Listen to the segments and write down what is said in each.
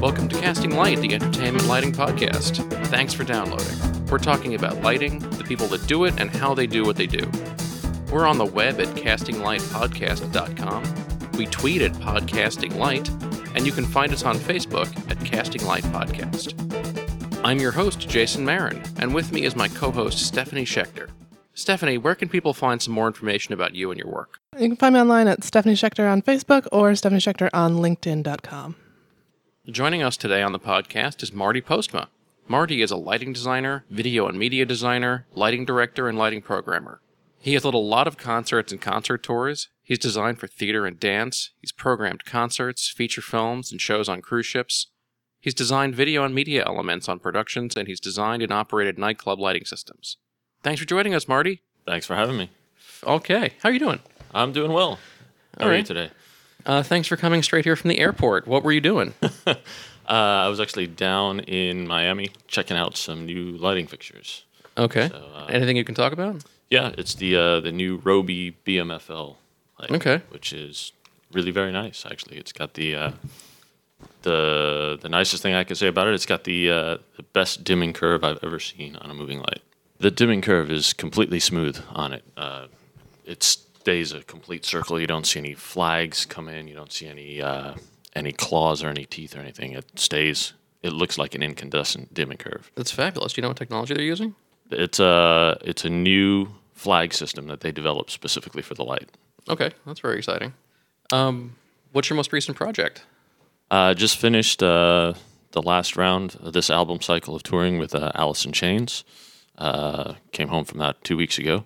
Welcome to Casting Light, the entertainment lighting podcast. Thanks for downloading. We're talking about lighting, the people that do it, and how they do what they do. We're on the web at castinglightpodcast.com. We tweet at Podcasting Light, and you can find us on Facebook at Casting Light Podcast. I'm your host, Jason Marin, and with me is my co host, Stephanie Schechter. Stephanie, where can people find some more information about you and your work? You can find me online at Stephanie Schechter on Facebook or Stephanie Schechter on LinkedIn.com. Joining us today on the podcast is Marty Postma. Marty is a lighting designer, video and media designer, lighting director, and lighting programmer. He has led a lot of concerts and concert tours. He's designed for theater and dance. He's programmed concerts, feature films, and shows on cruise ships. He's designed video and media elements on productions, and he's designed and operated nightclub lighting systems. Thanks for joining us, Marty. Thanks for having me. Okay, how are you doing? I'm doing well. How All are you today? Uh, thanks for coming straight here from the airport. What were you doing? Uh, I was actually down in Miami checking out some new lighting fixtures. Okay. So, uh, Anything you can talk about? Yeah, it's the uh, the new Robe BMFL lighting, Okay. which is really very nice. Actually, it's got the uh, the the nicest thing I can say about it. It's got the uh, the best dimming curve I've ever seen on a moving light. The dimming curve is completely smooth on it. Uh, it stays a complete circle. You don't see any flags come in. You don't see any uh, any claws or any teeth or anything. It stays. It looks like an incandescent dimming curve. That's fabulous. Do you know what technology they're using? It's a it's a new flag system that they developed specifically for the light. Okay, that's very exciting. Um, what's your most recent project? Uh, just finished uh, the last round of this album cycle of touring with uh, Alice in Chains. Uh, came home from that two weeks ago,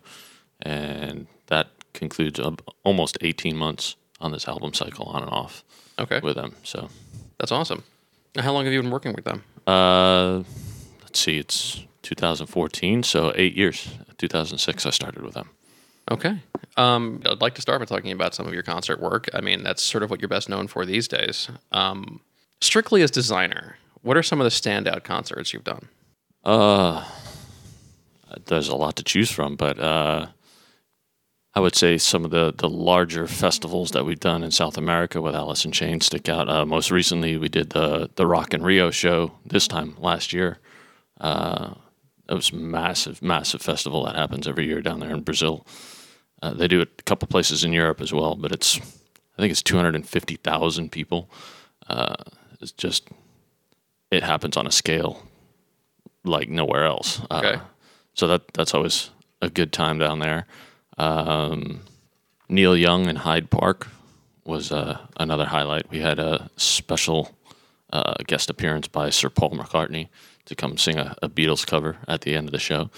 and that concludes uh, almost 18 months on this album cycle on and off Okay, with them. So that's awesome. How long have you been working with them? uh, let's see, it's 2014, so eight years. 2006, I started with them. Okay. Um, I'd like to start by talking about some of your concert work. I mean, that's sort of what you're best known for these days. Um, strictly as designer, what are some of the standout concerts you've done? Uh, there's a lot to choose from, but uh, I would say some of the, the larger festivals that we've done in South America with Alice in Chains stick out. Uh, most recently, we did the the Rock in Rio show this time last year. Uh, it was massive, massive festival that happens every year down there in Brazil. Uh, they do it a couple places in Europe as well, but it's I think it's 250,000 people. Uh, it's just it happens on a scale like nowhere else. Uh, Okay. So that that's always a good time down there. Um, Neil Young in Hyde Park was uh, another highlight. We had a special uh, guest appearance by Sir Paul McCartney to come sing a, a Beatles cover at the end of the show,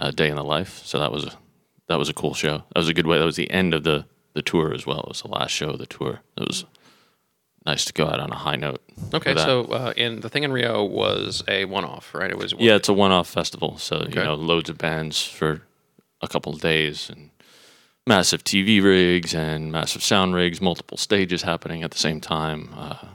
uh, "Day in the Life." So that was a that was a cool show. That was a good way. That was the end of the the tour as well. It was the last show of the tour. It was nice to go out on a high note. Okay, so uh, in the thing in Rio was a one-off, right? It was Yeah, it's a one-off festival, so Okay. you know, loads of bands for a couple of days, and massive TV rigs and massive sound rigs, multiple stages happening at the same time. Uh,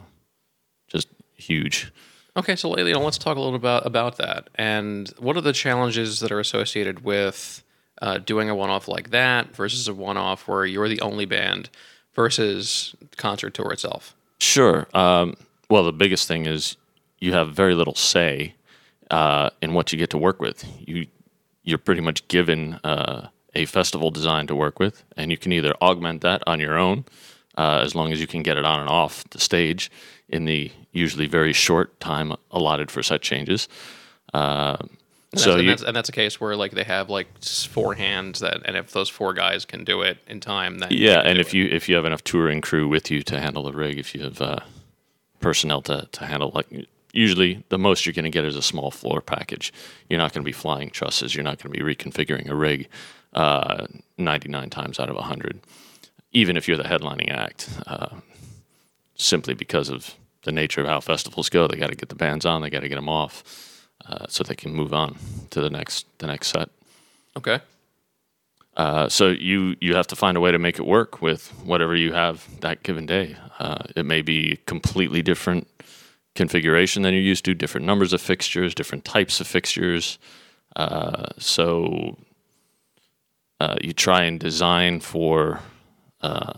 just huge. Okay, so you know, let's talk a little about about that. And what are the challenges that are associated with uh, doing a one-off like that versus a one-off where you're the only band versus concert tour itself? Sure. Um, well, the biggest thing is you have very little say uh, in what you get to work with. You you're pretty much given uh, a festival design to work with, and you can either augment that on your own, uh, as long as you can get it on and off the stage in the usually very short time allotted for such changes. And so that's, and, you, that's, and that's a case where like they have like four hands that, and if those four guys can do it in time, then Yeah, and if it. you if you have enough touring crew with you to handle the rig, if you have uh, personnel to to handle like usually the most you're going to get is a small floor package. You're not going to be flying trusses. You're not going to be reconfiguring a rig uh, 99 times out of 100, even if you're the headlining act. Uh, simply because of the nature of how festivals go, they got to get the bands on, they got to get them off, uh, so they can move on to the next the next set. okay, Uh, so you you have to find a way to make it work with whatever you have that given day. Uh, it may be completely different configuration than you're used to, different numbers of fixtures, different types of fixtures. Uh, so uh, you try and design for uh,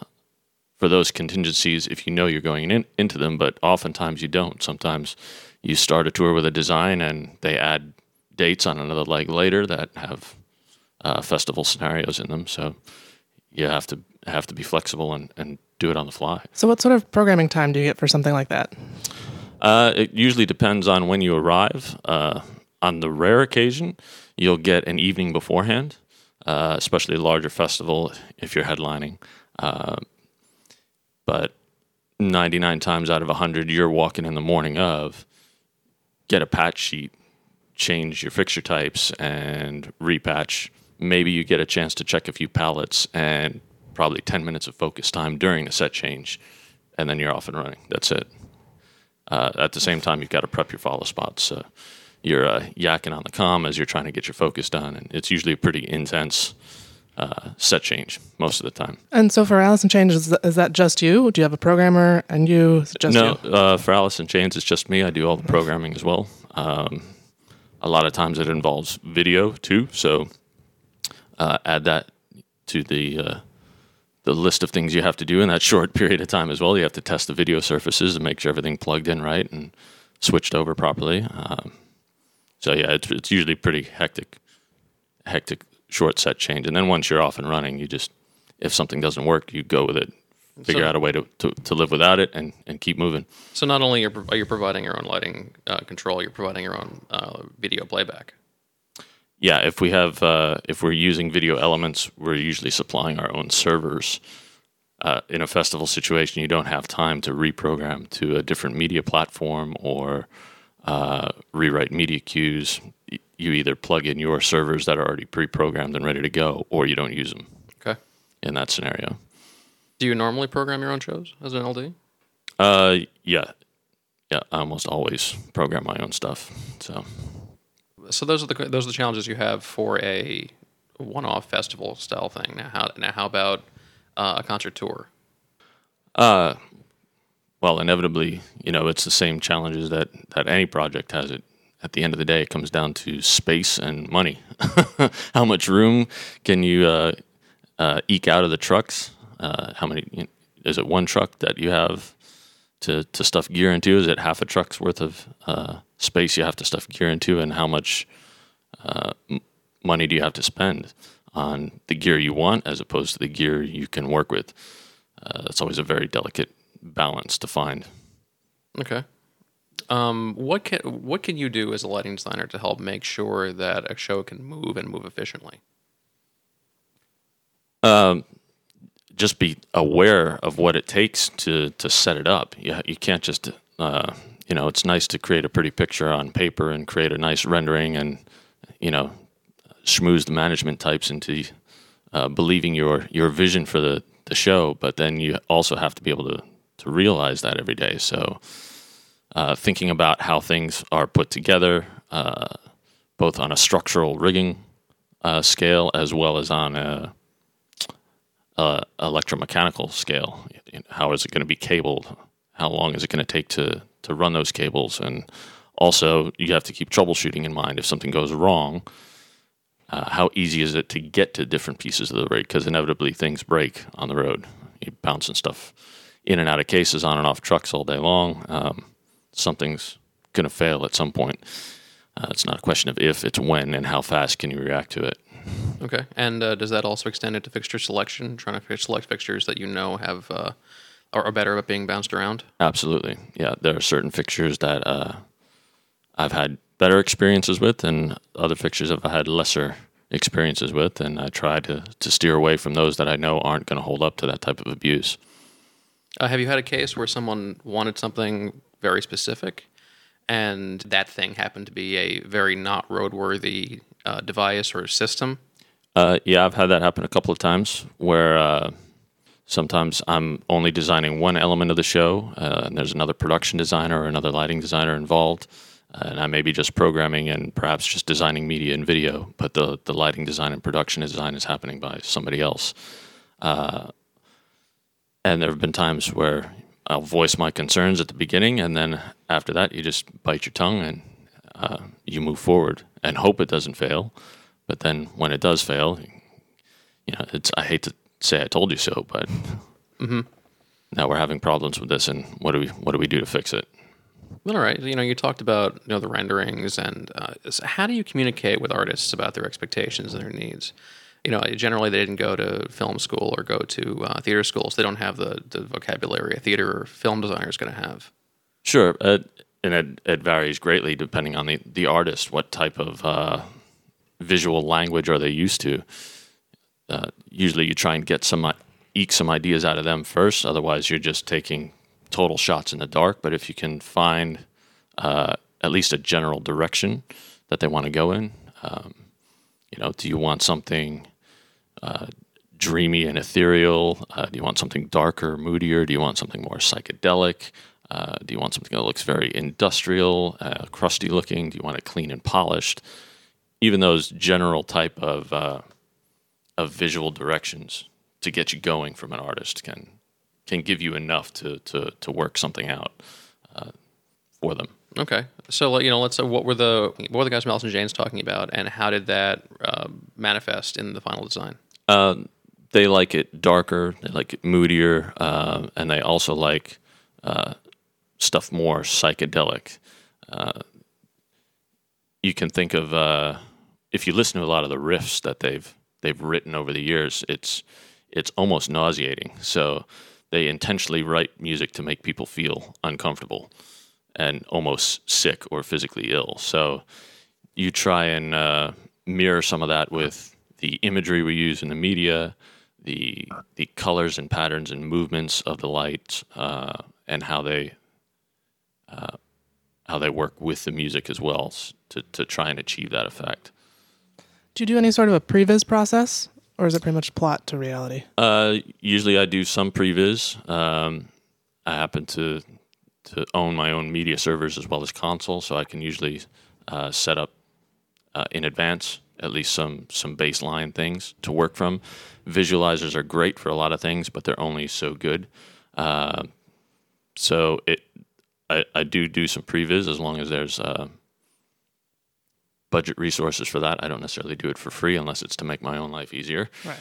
for those contingencies if you know you're going in, into them, but oftentimes you don't. Sometimes you start a tour with a design and they add dates on another leg later that have uh, festival scenarios in them. So you have to have to be flexible and, and do it on the fly. So, what sort of programming time do you get for something like that? Uh, it usually depends on when you arrive. Uh, on the rare occasion, you'll get an evening beforehand, uh, especially a larger festival if you're headlining. Uh, but 99 times out of 100, you're walking in the morning of, get a patch sheet, change your fixture types, and repatch. Maybe you get a chance to check a few pallets and probably 10 minutes of focus time during the set change, and then you're off and running. That's it. Uh, at the same time, you've got to prep your follow spots. So you're uh, yakking on the com as you're trying to get your focus done, and it's usually a pretty intense uh, set change most of the time. And so, for Alice in Chains, is, is that just you? Do you have a programmer and you? Is just no, you? uh, for Alice in Chains, it's just me. I do all the programming as well. Um, a lot of times it involves video too, so uh, add that to the uh, the list of things you have to do in that short period of time as well. You have to test the video surfaces and make sure everything plugged in right and switched over properly. Um, so yeah, it's, it's usually pretty hectic, hectic short set change. And then once you're off and running, you just if something doesn't work, you go with it, figure So- out a way to, to, to live without it, and, and keep moving. So not only are you- are you providing your own lighting uh, control, you're providing your own uh, video playback. Yeah, if we have uh, if we're using video elements, we're usually supplying our own servers. Uh, in a festival situation, you don't have time to reprogram to a different media platform or uh, rewrite media cues. You either plug in your servers that are already pre-programmed and ready to go, or you don't use them Okay. in that scenario. Do you normally program your own shows as an LD? Uh, yeah, yeah. I almost always program my own stuff. So So those are the those are the challenges you have for a one-off festival style thing. Now, how now how about uh, a concert tour? Uh, well, inevitably, you know, it's the same challenges that, that any project has. It at the end of the day, it comes down to space and money. how much room can you uh, uh, eke out of the trucks? Uh, how many? You know, is it one truck that you have to to stuff gear into? Is it half a truck's worth of uh, space you have to stuff gear into? And how much uh, m- money do you have to spend on the gear you want as opposed to the gear you can work with? Uh, that's always a very delicate balance to find. Okay. Um, what can what can you do as a lighting designer to help make sure that a show can move and move efficiently? Just be aware of what it takes to to set it up. You you can't just uh, you know it's nice to create a pretty picture on paper and create a nice rendering and you know schmooze the management types into uh, believing your your vision for the the show, but then you also have to be able to to realize that every day. So uh, thinking about how things are put together, uh, both on a structural rigging uh, scale as well as on a, a electromechanical scale. How is it going to be cabled? How long is it going to take to to run those cables? And also, you have to keep troubleshooting in mind. If something goes wrong, uh, how easy is it to get to different pieces of the rig? Because inevitably things break on the road. You're bouncing stuff in and out of cases on and off trucks all day long. Um, something's going to fail at some point. Uh, it's not a question of if, it's when, and how fast can you react to it. Okay. And uh, does that also extend into fixture selection? Trying to select fixtures that you know have uh, are, are better at being bounced around. Absolutely. Yeah, there are certain fixtures that uh, I've had better experiences with, and other fixtures I've had lesser experiences with, and I try to, to steer away from those that I know aren't going to hold up to that type of abuse. Uh, have you had a case where someone wanted something very specific, and that thing happened to be a very not roadworthy uh, device or system? Uh, yeah, I've had that happen a couple of times where uh, sometimes I'm only designing one element of the show, uh, and there's another production designer or another lighting designer involved, and I may be just programming and perhaps just designing media and video, but the the lighting design and production design is happening by somebody else. Uh, and there have been times where I'll voice my concerns at the beginning, and then after that, you just bite your tongue and uh, you move forward and hope it doesn't fail. But then when it does fail, you know, it's I hate to say I told you so, but now we're having problems with this, and what do we what do we do to fix it? All right. You know, you talked about you know the renderings and uh, how do you communicate with artists about their expectations and their needs? You know, generally they didn't go to film school or go to uh, theater schools. They don't have the, the vocabulary a theater or film designer is going to have. Sure, uh, and it, it varies greatly depending on the, the artist. What type of uh, visual language are they used to? Uh, usually, you try and get some eke some ideas out of them first. Otherwise, you're just taking total shots in the dark. But if you can find uh, at least a general direction that they want to go in, um, you know, do you want something uh, dreamy and ethereal? Uh, do you want something darker, moodier? Do you want something more psychedelic? Uh, do you want something that looks very industrial, uh, crusty looking? Do you want it clean and polished? Even those general type of uh, of visual directions to get you going from an artist can can give you enough to to, to work something out uh, for them. Okay, so you know, let's say what were the what were the guys from in Chains talking about, and how did that uh, manifest in the final design? Uh, they like it darker, they like it moodier, uh, and they also like uh, stuff more psychedelic. Uh, you can think of uh, if you listen to a lot of the riffs that they've they've written over the years, it's it's almost nauseating. So they intentionally write music to make people feel uncomfortable and almost sick or physically ill. So you try and uh, mirror some of that with the imagery we use in the media, the the colors and patterns and movements of the light, uh, and how they uh, how they work with the music as well to to try and achieve that effect. Do you do any sort of a previs process, or is it pretty much plot to reality? Uh, usually, I do some previs. Um, I happen to to own my own media servers as well as console, so I can usually uh, set up uh, in advance at least some some baseline things to work from. Visualizers are great for a lot of things, but they're only so good. Uh, so it I, I do do some previs as long as there's uh, budget resources for that. I don't necessarily do it for free unless it's to make my own life easier. Right.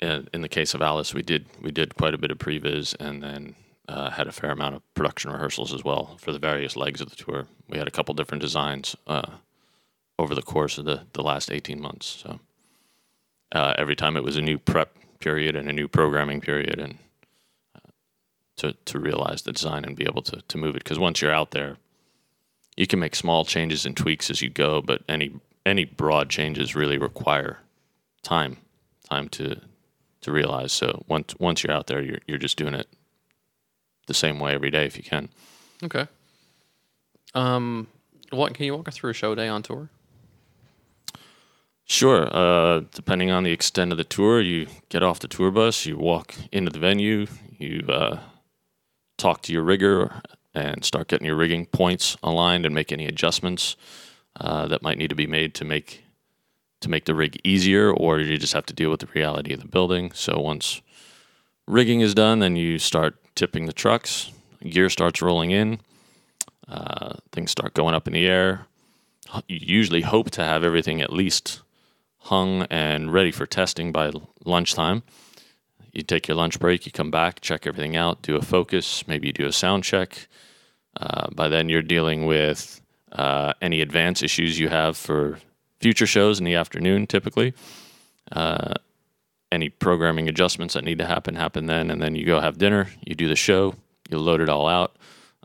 In, in the case of Alice, we did we did quite a bit of previs and then uh, had a fair amount of production rehearsals as well for the various legs of the tour. We had a couple different designs uh, over the course of the, the last 18 months. So uh, every time it was a new prep period and a new programming period, and uh, to to realize the design and be able to to move it. Because once you're out there, you can make small changes and tweaks as you go, but any any broad changes really require time time to to realize. So once once you're out there, you're you're just doing it the same way every day if you can. Okay. Um, what can you walk us through a show day on tour? Sure. Uh, depending on the extent of the tour, you get off the tour bus, you walk into the venue, you uh, talk to your rigger, and start getting your rigging points aligned and make any adjustments uh, that might need to be made to make to make the rig easier, or you just have to deal with the reality of the building. So once rigging is done, then you start tipping the trucks. Gear starts rolling in. Uh, things start going up in the air. You usually hope to have everything at least hung and ready for testing by lunchtime. You take your lunch break, you come back, check everything out, do a focus, maybe you do a sound check. Uh, by then, you're dealing with uh, any advance issues you have for future shows in the afternoon, typically. Uh, any programming adjustments that need to happen happen then, and then you go have dinner, you do the show, you load it all out,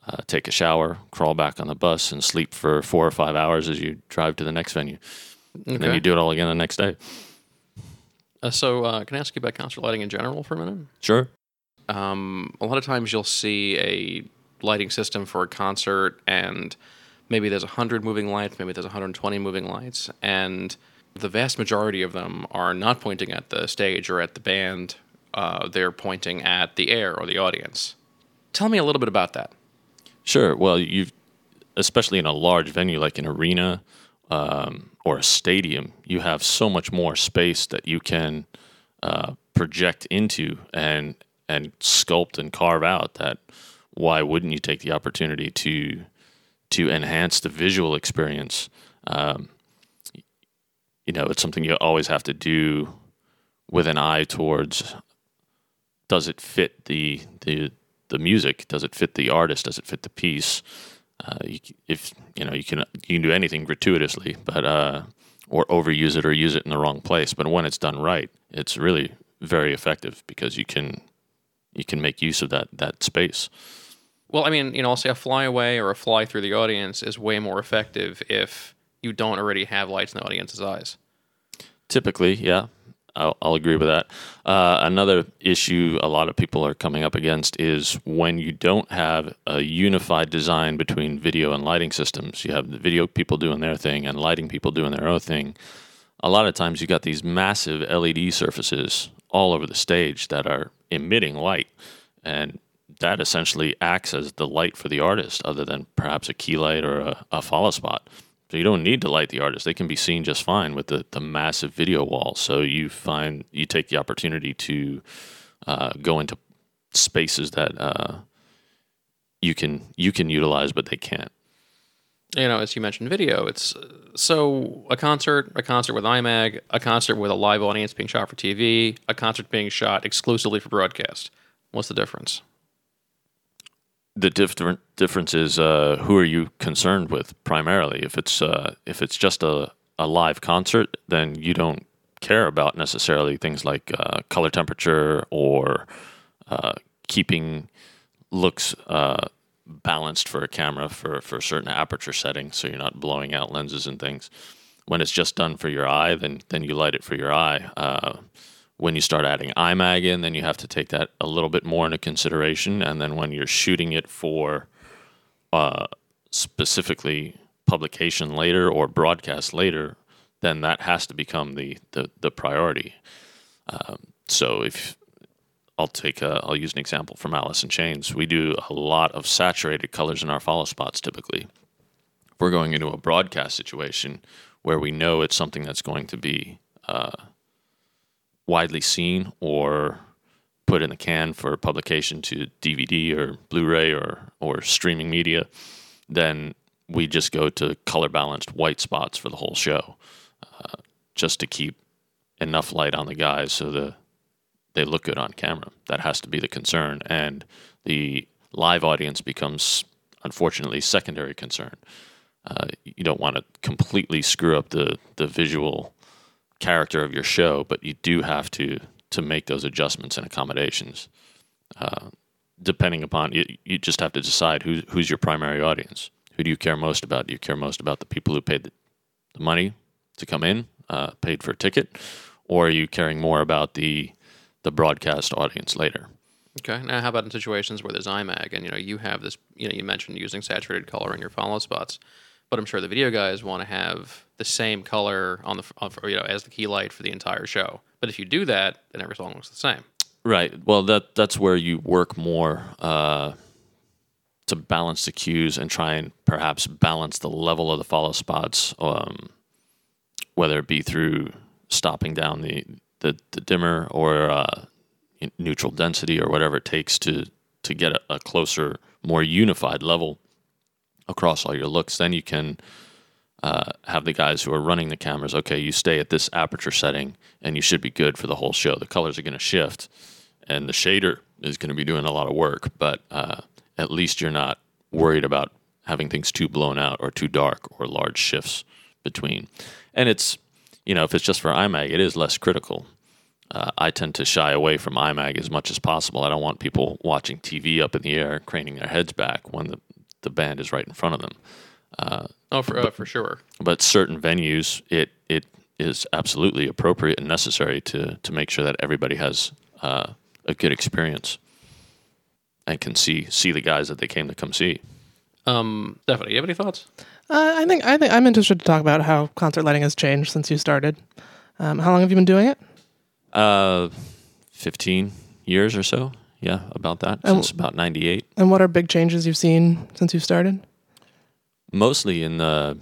uh, take a shower, crawl back on the bus, and sleep for four or five hours as you drive to the next venue. And then you do it all again the next day. Uh, so, uh, can I ask you about concert lighting in general for a minute? Sure. um, a lot of times you'll see a lighting system for a concert and maybe there's 100 moving lights maybe there's 120 moving lights and the vast majority of them are not pointing at the stage or at the band uh, they're pointing at the air or the audience tell me a little bit about that Sure. Well, you've especially in a large venue like an arena um, or a stadium, you have so much more space that you can uh, project into and and sculpt and carve out. That why wouldn't you take the opportunity to to enhance the visual experience? Um, you know, it's something you always have to do with an eye towards does it fit the the the music? Does it fit the artist? Does it fit the piece? Uh, you, if you know, you can you can do anything gratuitously, but uh, or overuse it or use it in the wrong place. But when it's done right, it's really very effective because you can you can make use of that that space. Well, I mean, you know, I'll say a fly away or a fly through the audience is way more effective if you don't already have lights in the audience's eyes. Typically, yeah, I'll, I'll agree with that. Uh, another issue a lot of people are coming up against is when you don't have a unified design between video and lighting systems. You have the video people doing their thing and lighting people doing their own thing. A lot of times you got these massive LED surfaces all over the stage that are emitting light, and that essentially acts as the light for the artist, other than perhaps a key light or a, a follow spot. So you don't need to light the artist; they can be seen just fine with the, the massive video wall. So you find you take the opportunity to uh, go into spaces that uh, you can you can utilize, but they can't. You know, as you mentioned, video. It's uh, so a concert, a concert with IMAG, a concert with a live audience being shot for TV, a concert being shot exclusively for broadcast. What's the difference? The different difference is uh, who are you concerned with primarily. If it's uh, if it's just a, a live concert, then you don't care about necessarily things like uh, color temperature or uh, keeping looks uh, balanced for a camera for for certain aperture settings, so you're not blowing out lenses and things. When it's just done for your eye, then then you light it for your eye uh, when you start adding IMAG in, then you have to take that a little bit more into consideration. And then when you're shooting it for uh, specifically publication later or broadcast later, then that has to become the the, the priority. Um, so if I'll take a, I'll use an example from Alice in Chains. We do a lot of saturated colors in our follow spots typically. We're going into a broadcast situation where we know it's something that's going to be uh, widely seen or put in the can for publication to DVD or Blu-ray or or streaming media, then we just go to color balanced white spots for the whole show, uh, just to keep enough light on the guys so the they look good on camera. That has to be the concern, and the live audience becomes unfortunately secondary concern. Uh, you don't want to completely screw up the the visual character of your show, but you do have to to make those adjustments and accommodations. Uh, depending upon you, you just have to decide who's who's your primary audience. Who do you care most about? Do you care most about the people who paid the, the money to come in, uh, paid for a ticket, or are you caring more about the the broadcast audience later? Okay. Now, how about in situations where there's IMAG and you know you have this? You know, you mentioned using saturated color in your follow spots but I'm sure the video guys want to have the same color on the on, you know as the key light for the entire show. But if you do that, then every song looks the same. Right. Well, that that's where you work more uh, to balance the cues and try and perhaps balance the level of the follow spots, um, whether it be through stopping down the the, the dimmer or uh, neutral density or whatever it takes to to get a, a closer, more unified level across all your looks, then you can uh, have the guys who are running the cameras. Okay, you stay at this aperture setting, and you should be good for the whole show. The colors are going to shift, and the shader is going to be doing a lot of work. But uh, at least you're not worried about having things too blown out or too dark or large shifts between. And it's you know if it's just for IMAG, it is less critical. Uh, I tend to shy away from IMAG as much as possible. I don't want people watching TV up in the air, craning their heads back when the the band is right in front of them. Uh, oh, for uh, for sure. But certain venues, it it is absolutely appropriate and necessary to to make sure that everybody has uh, a good experience and can see see the guys that they came to come see. Um, Stephanie, you have any thoughts? Uh, I think I think I'm interested to talk about how concert lighting has changed since you started. Um, how long have you been doing it? Uh, fifteen years or so yeah, about that since about '98. And what are big changes you've seen since you started? Mostly in the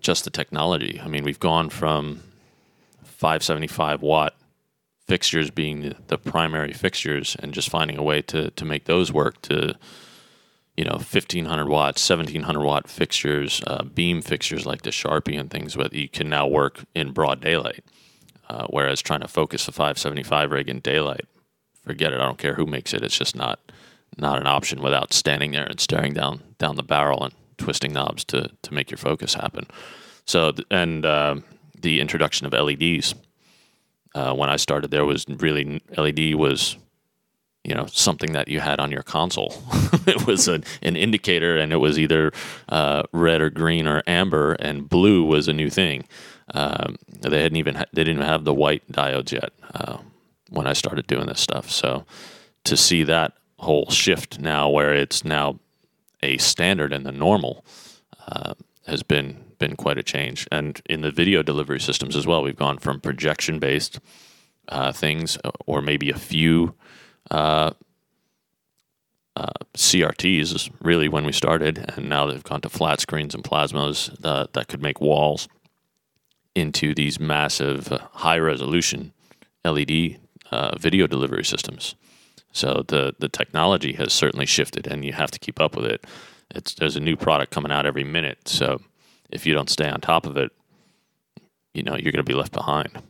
just the technology. I mean, we've gone from 575 watt fixtures being the, the primary fixtures, and just finding a way to to make those work to you know, 1500 watt, 1700 watt fixtures, uh, beam fixtures like the Sharpy and things that you can now work in broad daylight. Uh, whereas trying to focus a 575 rig in daylight, forget it. I don't care who makes it. It's just not not an option without standing there and staring down down the barrel and twisting knobs to to make your focus happen. So and uh, the introduction of LEDs. Uh, when I started, there was really LED was you know something that you had on your console. it was an, an indicator, and it was either uh, red or green or amber, and blue was a new thing. Um, they hadn't even ha- they didn't have the white diodes yet uh, when I started doing this stuff. So to see that whole shift now, where it's now a standard and the normal, uh, has been been quite a change. And in the video delivery systems as well, we've gone from projection based uh, things, or maybe a few uh, uh, CRTs really when we started, and now they've gone to flat screens and plasmas uh, that could make walls into these massive uh, high resolution LED uh, video delivery systems. So the the technology has certainly shifted, and you have to keep up with it. It's there's a new product coming out every minute, so if you don't stay on top of it, you know you're going to be left behind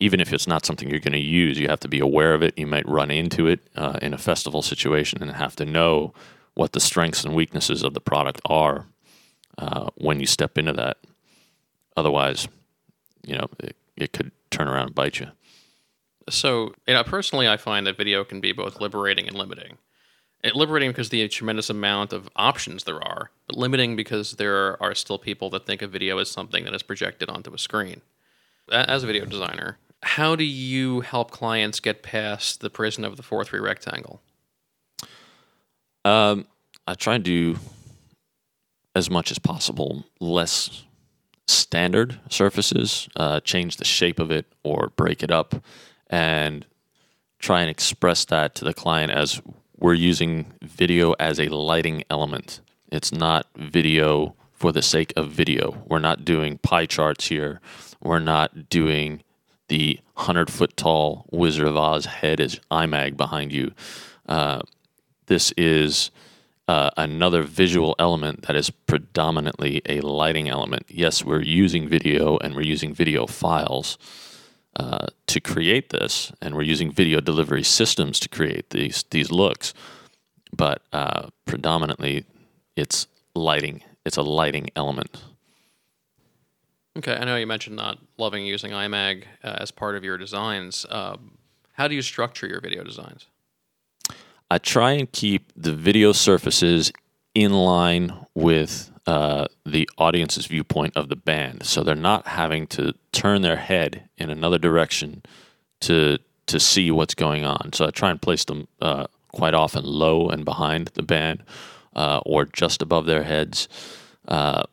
even if it's not something you're going to use, you have to be aware of it. You might run into it uh, in a festival situation and have to know what the strengths and weaknesses of the product are uh, when you step into that. Otherwise, you know, it, it could turn around and bite you. So, you know, personally, I find that video can be both liberating and limiting. It liberating because the tremendous amount of options there are, but limiting because there are still people that think of video as something that is projected onto a screen. As a video designer, how do you help clients get past the prison of the four three rectangle? Um, I try and do as much as possible less standard surfaces, uh, change the shape of it or break it up, and try and express that to the client as we're using video as a lighting element. It's not video for the sake of video. We're not doing pie charts here. We're not doing the 100 foot tall Wizard of Oz head is IMAG behind you. Uh, this is uh, another visual element that is predominantly a lighting element. Yes, we're using video and we're using video files uh, to create this, and we're using video delivery systems to create these these looks. But uh, predominantly, it's lighting. It's a lighting element. Okay, I know you mentioned not loving using IMAG uh, as part of your designs. Um, how do you structure your video designs? I try and keep the video surfaces in line with uh, the audience's viewpoint of the band, so they're not having to turn their head in another direction to to see what's going on. So I try and place them uh, quite often low and behind the band, uh, or just above their heads. Uh,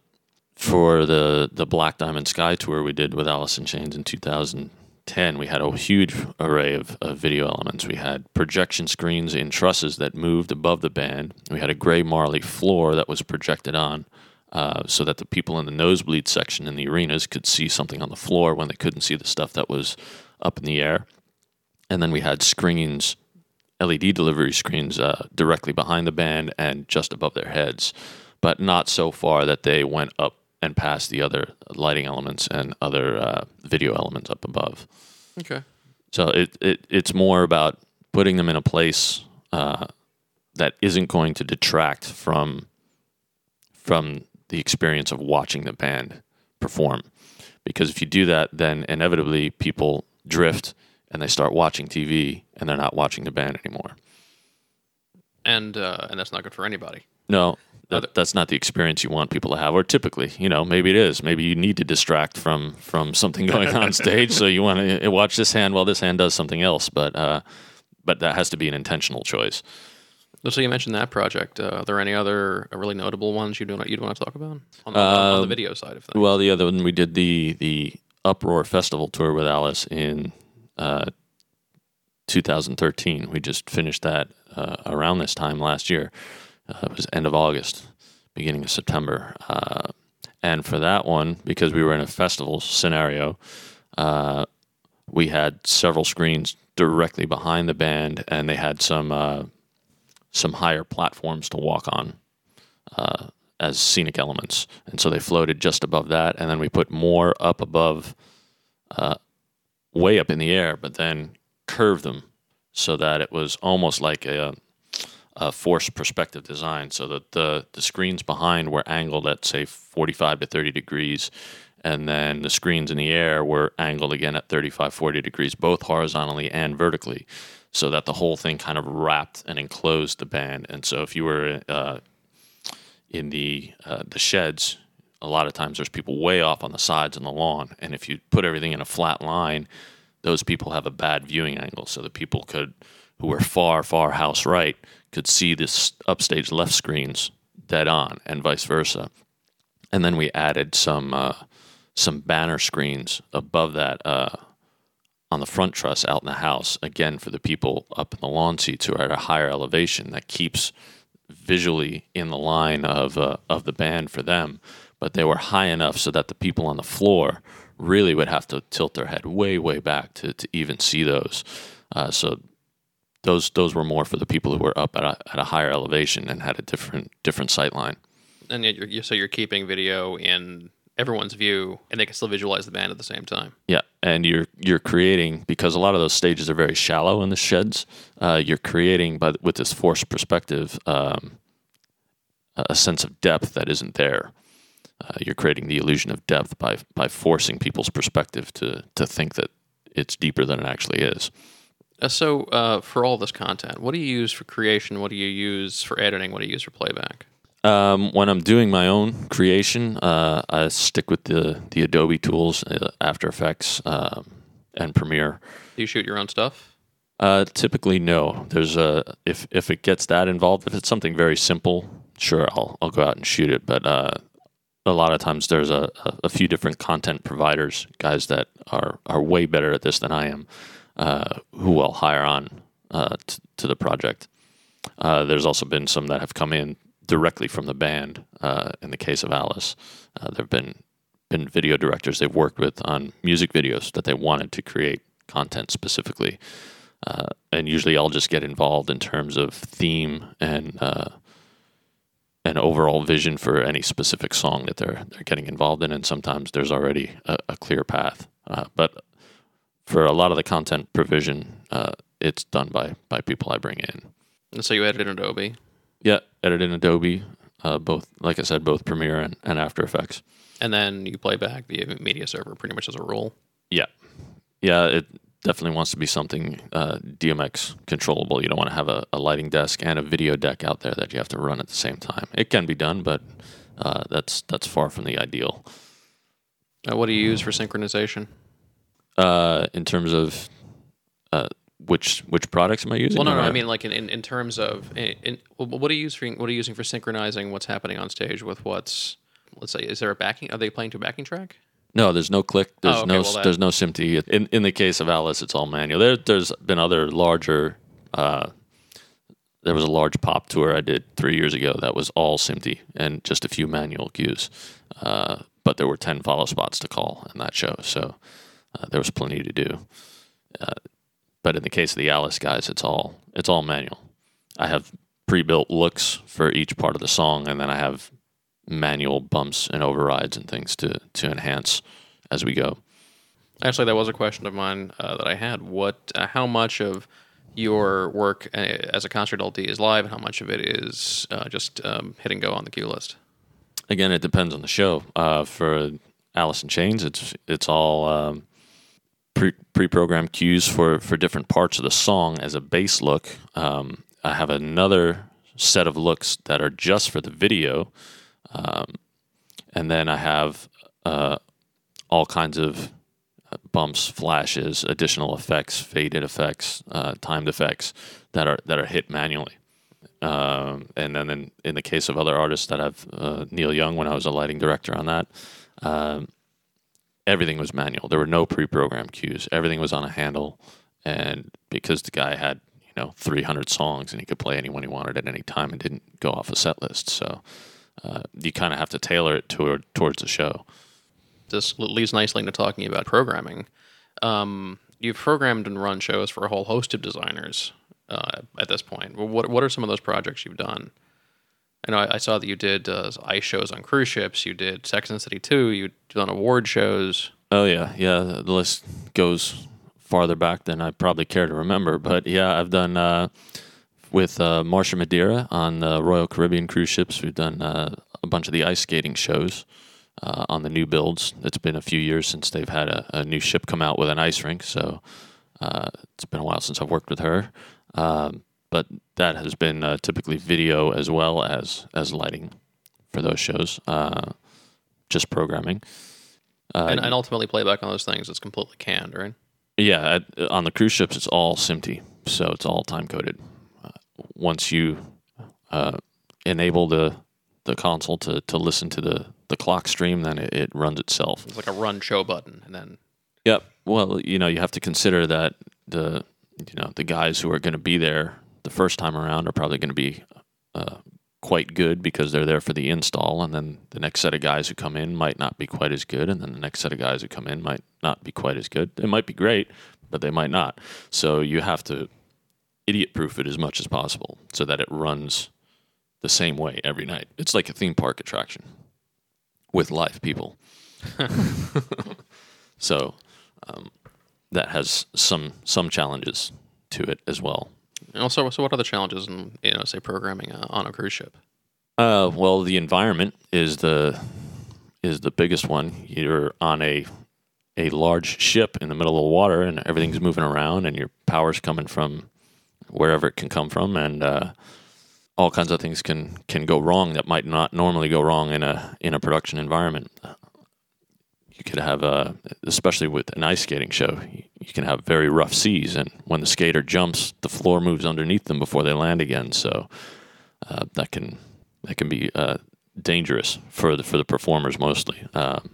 for the the Blackdiamondskye tour we did with Alice in Chains in 2010, we had a huge array of, of, video elements. We had projection screens in trusses that moved above the band. We had a gray Marley floor that was projected on. Uh, so that the people in the nosebleed section in the arenas could see something on the floor when they couldn't see the stuff that was up in the air. And then we had screens, LED delivery screens, uh, directly behind the band and just above their heads, but not so far that they went up and past the other lighting elements and other uh, video elements up above. Okay. So it, it it's more about putting them in a place uh, that isn't going to detract from from the experience of watching the band perform. Because if you do that, then inevitably people drift and they start watching TV and they're not watching the band anymore. And uh, and that's not good for anybody. No, that, that's not the experience you want people to have or typically you know maybe it is maybe you need to distract from from something going on stage so you want to watch this hand while this hand does something else but uh but that has to be an intentional choice so you mentioned that project. Uh, are there any other really notable ones you do you'd want to talk about on the, uh, on the, um, video side of things? Well, the other one we did the the Uproar Festival tour with Alice in uh, 2013. We just finished that uh, around this time last year. Uh, it was end of August, beginning of September. Uh, and for that one, because we were in a festival scenario, uh, we had several screens directly behind the band, and they had some uh, some higher platforms to walk on uh, as scenic elements, and so they floated just above that, and then we put more up above, uh, way up in the air, but then curved them so that it was almost like a, a forced perspective design, so that the the screens behind were angled at say 45 to 30 degrees, and then the screens in the air were angled again at 35, 40 degrees, both horizontally and vertically, so that the whole thing kind of wrapped and enclosed the band. And so if you were uh, in the uh, the sheds, a lot of times there's people way off on the sides and the lawn, and if you put everything in a flat line, those people have a bad viewing angle, so the people could who were far, far house right could see this upstage left screens dead on, and vice versa. And then we added some uh, some banner screens above that uh, on the front truss out in the house, again for the people up in the lawn seats who are at a higher elevation. That keeps visually in the line of uh, of the band for them, but they were high enough so that the people on the floor really would have to tilt their head way way back to, to even see those. Uh, so those those were more for the people who were up at a, at a higher elevation and had a different different sight line. And you're, so you're keeping video in everyone's view, and they can still visualize the band at the same time. Yeah, and you're you're creating because a lot of those stages are very shallow in the sheds. Uh, you're creating, by with this forced perspective, um, a sense of depth that isn't there. Uh, you're creating the illusion of depth by by forcing people's perspective to to think that it's deeper than it actually is. Uh, so, uh, for all this content, what do you use for creation? What do you use for editing? What do you use for playback? Um, when I'm doing my own creation, uh, I stick with the the Adobe tools, uh, After Effects, um, and Premiere. Do you shoot your own stuff? Uh, typically, no. There's a if if it gets that involved, if it's something very simple, sure, I'll I'll go out and shoot it. But uh, a lot of times, there's a, a few different content providers, guys that are are way better at this than I am, uh, who I'll hire on uh, t- to the project. Uh, there's also been some that have come in directly from the band. Uh, in the case of Alice, uh, there have been been video directors they've worked with on music videos that they wanted to create content specifically. Uh, and usually, I'll just get involved in terms of theme and uh, an overall vision for any specific song that they're they're getting involved in. And sometimes there's already a, a clear path. Uh, but for a lot of the content provision, uh, it's done by by people I bring in. And so you edit in Adobe. Yeah, edit in Adobe, uh, both like I said, both Premiere and, and After Effects. And then you play back via Media Server, pretty much as a rule. Yeah, yeah, it definitely wants to be something uh, DMX controllable. You don't want to have a, a, lighting desk and a video deck out there that you have to run at the same time. It can be done, but uh, that's that's far from the ideal. Uh, what do you use for synchronization? Uh, in terms of uh, which which products am I using? Well, no, no. I mean, like in, in, in terms of in, in, what are you using? What are you using for synchronizing what's happening on stage with what's let's say? Is there a backing? Are they playing to a backing track? No, there's no click. There's Oh, okay, no well, that- there's no SMPTE. In in the case of Alice, it's all manual. There there's been other larger. Uh, there was a large pop tour I did three years ago that was all SMPTE and just a few manual cues. Uh, but there were ten follow spots to call in that show, so uh, there was plenty to do. But in the case of the Alice guys, it's all it's all manual. I have pre-built looks for each part of the song, and then I have manual bumps and overrides and things to to enhance as we go. Actually, that was a question of mine uh, that I had. What, uh, how much of your work uh, as a concert LD is live, and how much of it is uh, just um, hit and go on the cue list? Again, it depends on the show. Uh, for Alice in Chains, it's it's all um, pre pre-programmed cues for for different parts of the song as a base look. Um, I have another set of looks that are just for the video, um, and then I have uh, all kinds of uh, bumps, flashes, additional effects, faded effects, uh, timed effects that are that are hit manually. Um, and then in, in the case of other artists that I've uh, Neil Young, when I was a lighting director on that, um, everything was manual. There were no pre-programmed cues. Everything was on a handle, and because the guy had you know 300 songs and he could play anyone he wanted at any time and didn't go off a set list, so uh, you kind of have to tailor it toward towards the show. This leads nicely into talking about programming. Um, you've programmed and run shows for a whole host of designers uh, at this point. What what are some of those projects you've done? I know I, I saw that you did uh, ice shows on cruise ships. You did Sex and the City 2. You've done award shows. Oh yeah, yeah. The list goes farther back than I probably care to remember, but yeah, I've done uh, with uh, Marcia Madeira on the Royal Caribbean cruise ships. We've done uh, a bunch of the ice skating shows uh, on the new builds. It's been a few years since they've had a, a new ship come out with an ice rink, so uh, it's been a while since I've worked with her. Um, but that has been uh, typically video as well as as lighting for those shows, uh, just programming. Uh, and, and ultimately, playback on those things is completely canned, right? Yeah, at, on the cruise ships, it's all SMPTE, so it's all time coded. Uh, once you uh, enable the the console to, to listen to the, the clock stream, then it, it runs itself. It's like a run show button, and then Yep. Well, you know, you have to consider that the you know the guys who are going to be there the first time around are probably going to be uh, quite good because they're there for the install, and then the next set of guys who come in might not be quite as good, and then the next set of guys who come in might not be quite as good. They might be great, but they might not. So you have to idiot proof it as much as possible so that it runs the same way every night. It's like a theme park attraction with live people. so um, that has some some challenges to it as well. And also. So, what are the challenges in you know, say, programming uh, on a cruise ship? Uh, well, the environment is the is the biggest one. You're on a a large ship in the middle of the water, and everything's moving around, and your power's coming from wherever it can come from, and uh, all kinds of things can can go wrong that might not normally go wrong in a in a production environment. You could have a, especially with an ice skating show, you, you can have very rough seas, and when the skater jumps, the floor moves underneath them before they land again. So uh, that can that can be uh, dangerous for the for the performers mostly. Um,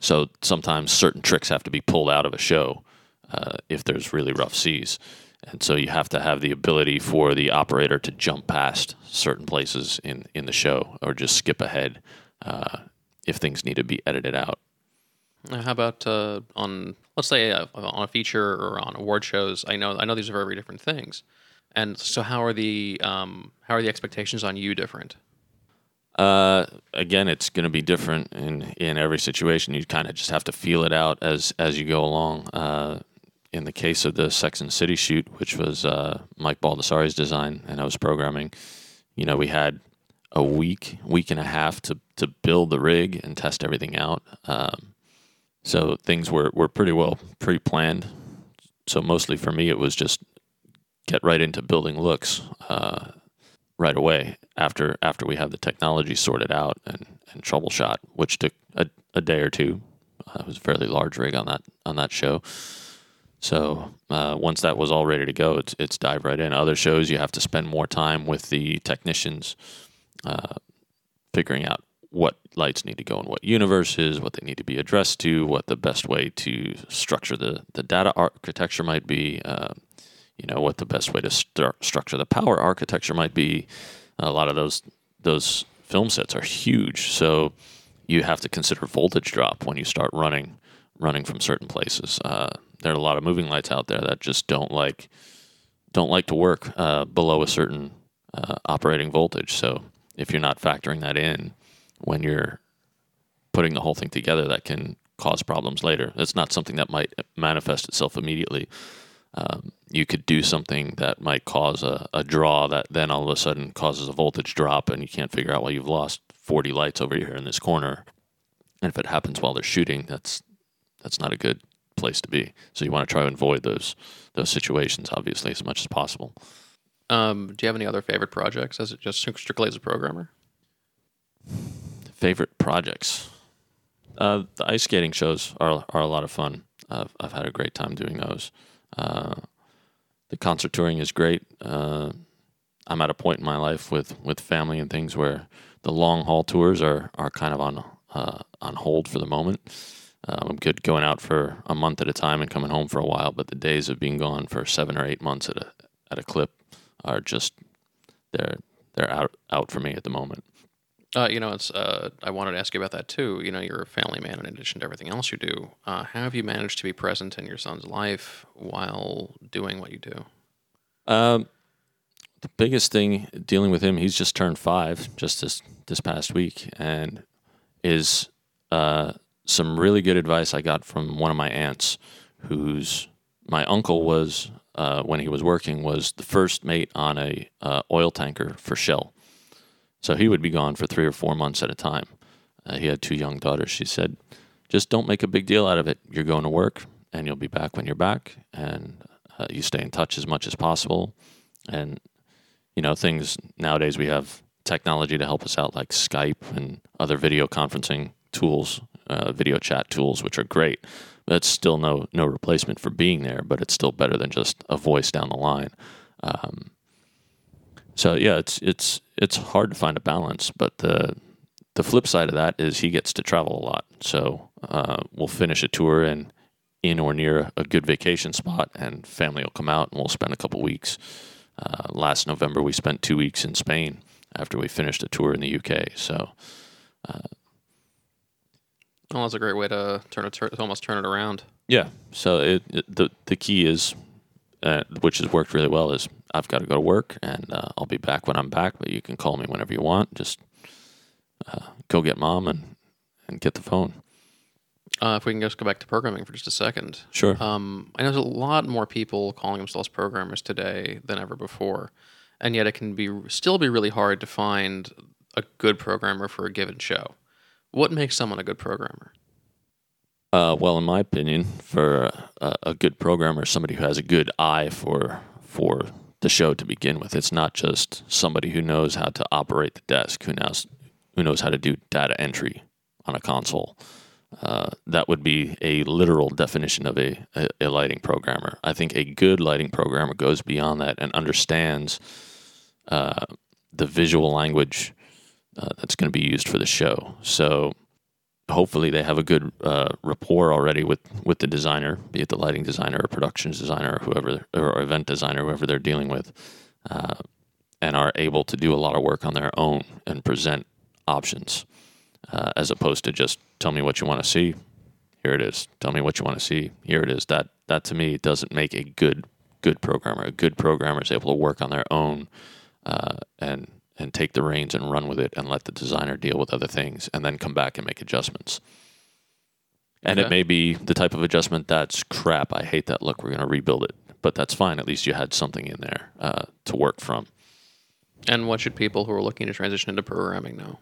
so sometimes certain tricks have to be pulled out of a show uh, if there's really rough seas, and so you have to have the ability for the operator to jump past certain places in in the show or just skip ahead uh, if things need to be edited out. How about uh, on let's say uh, on a feature or on award shows? I know I know these are very different things, and so how are the um, how are the expectations on you different? Uh, again, it's going to be different in in every situation. You kind of just have to feel it out as as you go along. Uh, in the case of the Sex and City shoot, which was uh, Mike Baldassari's design, and I was programming, you know, we had a week, week and a half to to build the rig and test everything out. Um, so things were were pretty well pre planned. So mostly for me, it was just get right into building looks. Uh, right away after after we had the technology sorted out and, and troubleshot, which took a, a day or two. Uh, it was a fairly large rig on that on that show. So uh, once that was all ready to go, it's it's dive right in. Other shows you have to spend more time with the technicians, uh, figuring out what lights need to go in what universes, what they need to be addressed to, what the best way to structure the the data architecture might be. Uh, you know what the best way to stru- structure the power architecture might be. A lot of those those film sets are huge, so you have to consider voltage drop when you start running running from certain places. Uh, there are a lot of moving lights out there that just don't like don't like to work uh, below a certain uh, operating voltage. So if you're not factoring that in when you're putting the whole thing together, that can cause problems later. It's not something that might manifest itself immediately um, you could do something that might cause a, a draw that then all of a sudden causes a voltage drop and you can't figure out why you've lost 40 lights over here in this corner. And if it happens while they're shooting, that's that's not a good place to be. So you want to try to avoid those those situations, obviously, as much as possible. Um, do you have any other favorite projects? As it just strictly as a programmer? Favorite projects? Uh, the ice skating shows are are a lot of fun. I've I've had a great time doing those. Uh, the concert touring is great. Uh, I'm at a point in my life with, with family and things where the long haul tours are, are kind of on uh, on hold for the moment. Um, I'm good going out for a month at a time and coming home for a while, but the days of being gone for seven or eight months at a at a clip are just they're they're out out for me at the moment. Uh, you know, it's. Uh, I wanted to ask you about that too. You know, you're a family man in addition to everything else you do. Uh, how have you managed to be present in your son's life while doing what you do? Um, the biggest thing dealing with him, he's just turned five just this this past week, and is uh, some really good advice I got from one of my aunts, who's my uncle was uh, when he was working was the first mate on a uh, oil tanker for Shell, so he would be gone for three or four months at a time. Uh, he had two young daughters. She said, "Just don't make a big deal out of it. You're going to work, and you'll be back when you're back, and uh, you stay in touch as much as possible, and you know things nowadays we have technology to help us out like Skype and other video conferencing tools, uh, video chat tools, which are great. That's still no no replacement for being there, but it's still better than just a voice down the line. Um, so yeah, it's it's it's hard to find a balance, but the the flip side of that is he gets to travel a lot. So uh, we'll finish a tour and in or near a good vacation spot, and family will come out and we'll spend a couple weeks. Uh, last November, we spent two weeks in Spain after we finished a tour in the UK. So, uh, well, that's a great way to turn it, to almost turn it around. Yeah. So it, it, the the key is, uh, which has worked really well, is I've got to go to work and uh, I'll be back when I'm back. But you can call me whenever you want. Just uh, go get mom and and get the phone. Uh, if we can just go back to programming for just a second. Sure. Um, I know there's a lot more people calling themselves programmers today than ever before, and yet it can be still be really hard to find a good programmer for a given show. What makes someone a good programmer? Uh, well, in my opinion, for a, a, good programmer, somebody who has a good eye for for the show to begin with. It's not just somebody who knows how to operate the desk, who knows who knows how to do data entry on a console. Uh, that would be a literal definition of a, a, a, lighting programmer. I think a good lighting programmer goes beyond that and understands uh, the visual language uh, that's going to be used for the show. So hopefully they have a good uh, rapport already with, with the designer, be it the lighting designer or productions designer or whoever, or event designer, whoever they're dealing with, uh, and are able to do a lot of work on their own and present options uh, as opposed to just tell me what you want to see. Here it is. Tell me what you want to see. Here it is. That that to me doesn't make a good good programmer. A good programmer is able to work on their own uh, and and take the reins and run with it and let the designer deal with other things and then come back and make adjustments. And okay. it may be the type of adjustment that's crap. I hate that look. We're going to rebuild it, but that's fine. At least you had something in there uh, to work from. And what should people who are looking to transition into programming know?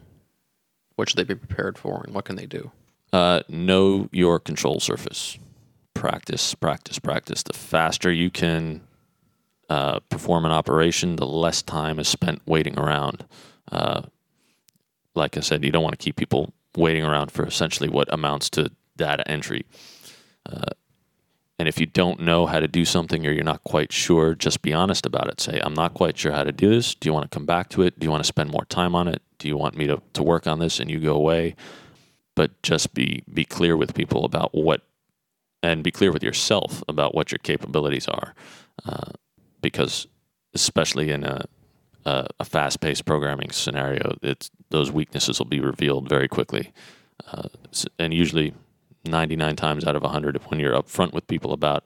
What should they be prepared for, and what can they do? Uh, know your control surface. Practice, practice, practice. The faster you can uh, perform an operation, the less time is spent waiting around. Uh, like I said, you don't want to keep people waiting around for essentially what amounts to data entry. Uh, and if you don't know how to do something or you're not quite sure, just be honest about it. Say, I'm not quite sure how to do this. Do you want to come back to it? Do you want to spend more time on it? Do you want me to, to work on this and you go away? But just be be clear with people about what and be clear with yourself about what your capabilities are. Uh, because especially in a a, a fast paced programming scenario, it's those weaknesses will be revealed very quickly. Uh, and usually 99 times out of 100 when you're upfront with people about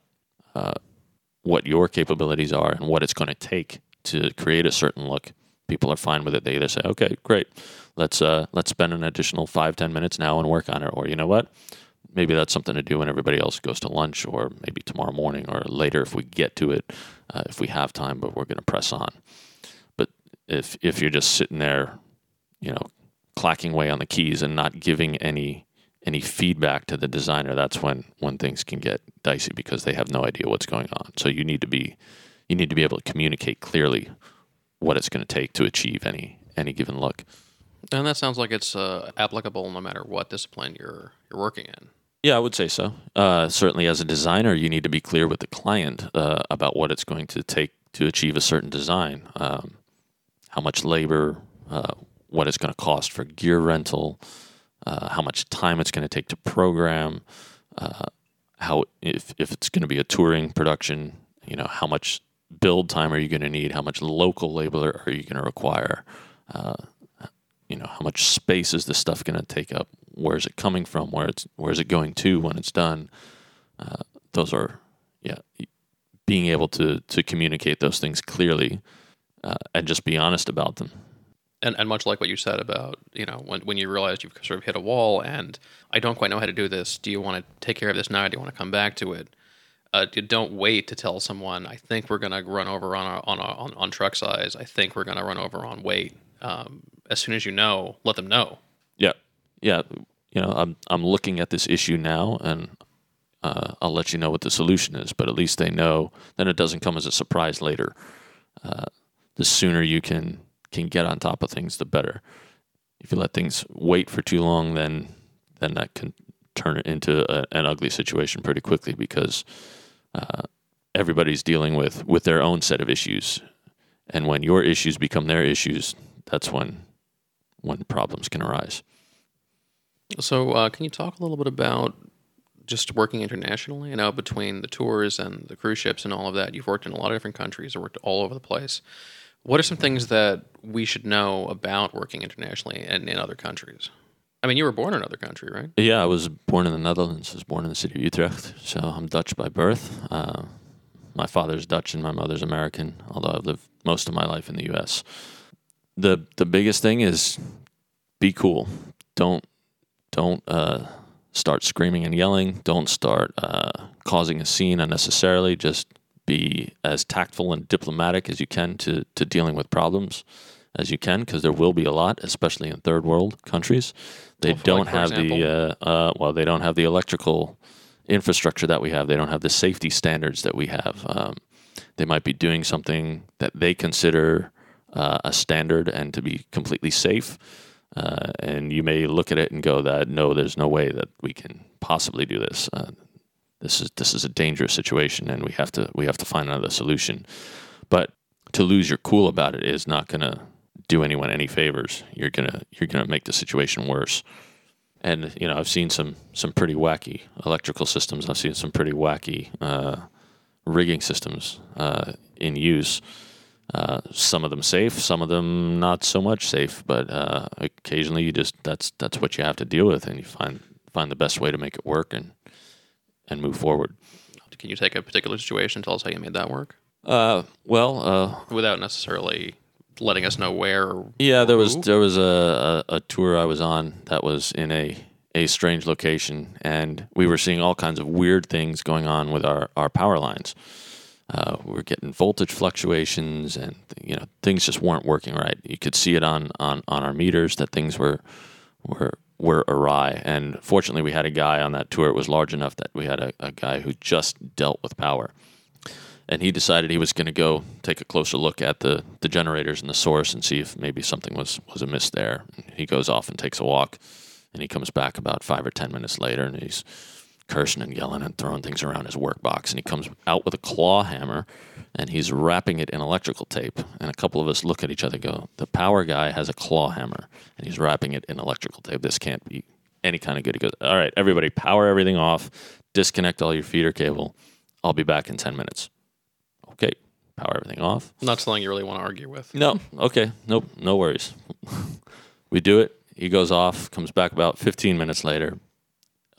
uh, what your capabilities are and what it's going to take to create a certain look people are fine with it. They either say okay great. Let's uh, let's spend an additional five ten minutes now and work on it. Or you know what maybe that's something to do when everybody else goes to lunch or maybe tomorrow morning or later if we get to it uh, if we have time but we're going to press on but if if you're just sitting there you know clacking away on the keys and not giving any any feedback to the designer, that's when when things can get dicey because they have no idea what's going on. So you need to be you need to be able to communicate clearly what it's going to take to achieve any any given look. And that sounds like it's uh, applicable no matter what discipline you're you're working in. Yeah, I would say so. Uh, certainly, as a designer, you need to be clear with the client uh, about what it's going to take to achieve a certain design, um, how much labor, uh, what it's going to cost for gear rental, uh, how much time it's going to take to program, uh, how if if it's going to be a touring production, you know, how much build time are you going to need? How much local labor are you going to require? Uh, you know, how much space is this stuff going to take up? Where is it coming from? Where it's where is it going to when it's done? Uh, those are yeah, being able to to communicate those things clearly uh, and just be honest about them. And, and much like what you said about, you know, when, when you realize you've sort of hit a wall and I don't quite know how to do this, do you want to take care of this now? Do you want to come back to it? Uh, don't wait to tell someone, I think we're going to run over on, on, a, on, on truck size. I think we're going to run over on weight. Um, as soon as you know, let them know. Yeah, yeah. You know, I'm I'm looking at this issue now, and uh, I'll let you know what the solution is. But at least they know. Then it doesn't come as a surprise later. Uh, the sooner you can can get on top of things, the better. If you let things wait for too long, then then that can turn it into a, an ugly situation pretty quickly because uh, everybody's dealing with with their own set of issues, and when your issues become their issues, that's when when problems can arise. So, uh, can you talk a little bit about just working internationally? I know between the tours and the cruise ships and all of that, you've worked in a lot of different countries, worked all over the place. What are some things that we should know about working internationally and in other countries? I mean, you were born in another country, right? Yeah, I was born in the Netherlands. I was born in the city of Utrecht, so I'm Dutch by birth. Uh, my father's Dutch and my mother's American, although I've lived most of my life in the U.S. the The biggest thing is be cool. Don't don't uh, start screaming and yelling. Don't start uh, causing a scene unnecessarily. Just be as tactful and diplomatic as you can to to dealing with problems as you can, because there will be a lot, especially in third world countries. They Well, don't like, have the uh, uh, well, they don't have the electrical infrastructure that we have. They don't have the safety standards that we have. Um, they might be doing something that they consider uh, a standard and to be completely safe. Uh, and you may look at it and go, "That no, there's no way that we can possibly do this. Uh, this is this is a dangerous situation, and we have to we have to find another solution." But to lose your cool about it is not going to do anyone any favors. You're gonna you're gonna make the situation worse. And you know, I've seen some some pretty wacky electrical systems. I've seen some pretty wacky uh, rigging systems uh, in use. Uh, some of them safe, some of them not so much safe. But uh, occasionally, you just that's that's what you have to deal with, and you find find the best way to make it work and and move forward. Can you take a particular situation, tell us how you made that work, Uh, well, uh, without necessarily letting us know where? Yeah, there was there was a, a, a tour I was on that was in a a strange location, and we were seeing all kinds of weird things going on with our our power lines. Uh, we were getting voltage fluctuations, and you know things just weren't working right. You could see it on on on our meters that things were were were awry. And fortunately, we had a guy on that tour. It was large enough that we had a, a guy who just dealt with power and he decided he was going to go take a closer look at the, the generators and the source and see if maybe something was, was amiss there. He goes off and takes a walk, and he comes back about five or ten minutes later, and he's cursing and yelling and throwing things around his workbox. And he comes out with a claw hammer, and he's wrapping it in electrical tape. And a couple of us look at each other and go, The power guy has a claw hammer, and he's wrapping it in electrical tape. This can't be any kind of good. He goes, All right, everybody, power everything off, disconnect all your feeder cable. I'll be back in 10 minutes. Okay, power everything off. Not something you really want to argue with. No, okay, nope, no worries. we do it. He goes off, comes back about 15 minutes later,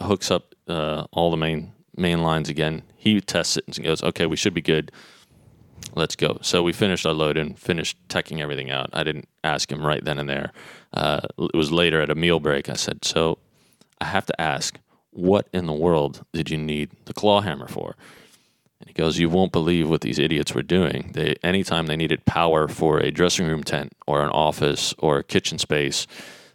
hooks up uh, all the main main lines again. He tests it and goes, "Okay, we should be good. Let's go." So we finished our load and finished teching everything out. I didn't ask him right then and there. Uh, it was later at a meal break. I said, "So I have to ask, what in the world did you need the claw hammer for?" And he goes, "You won't believe what these idiots were doing. They anytime they needed power for a dressing room tent or an office or a kitchen space,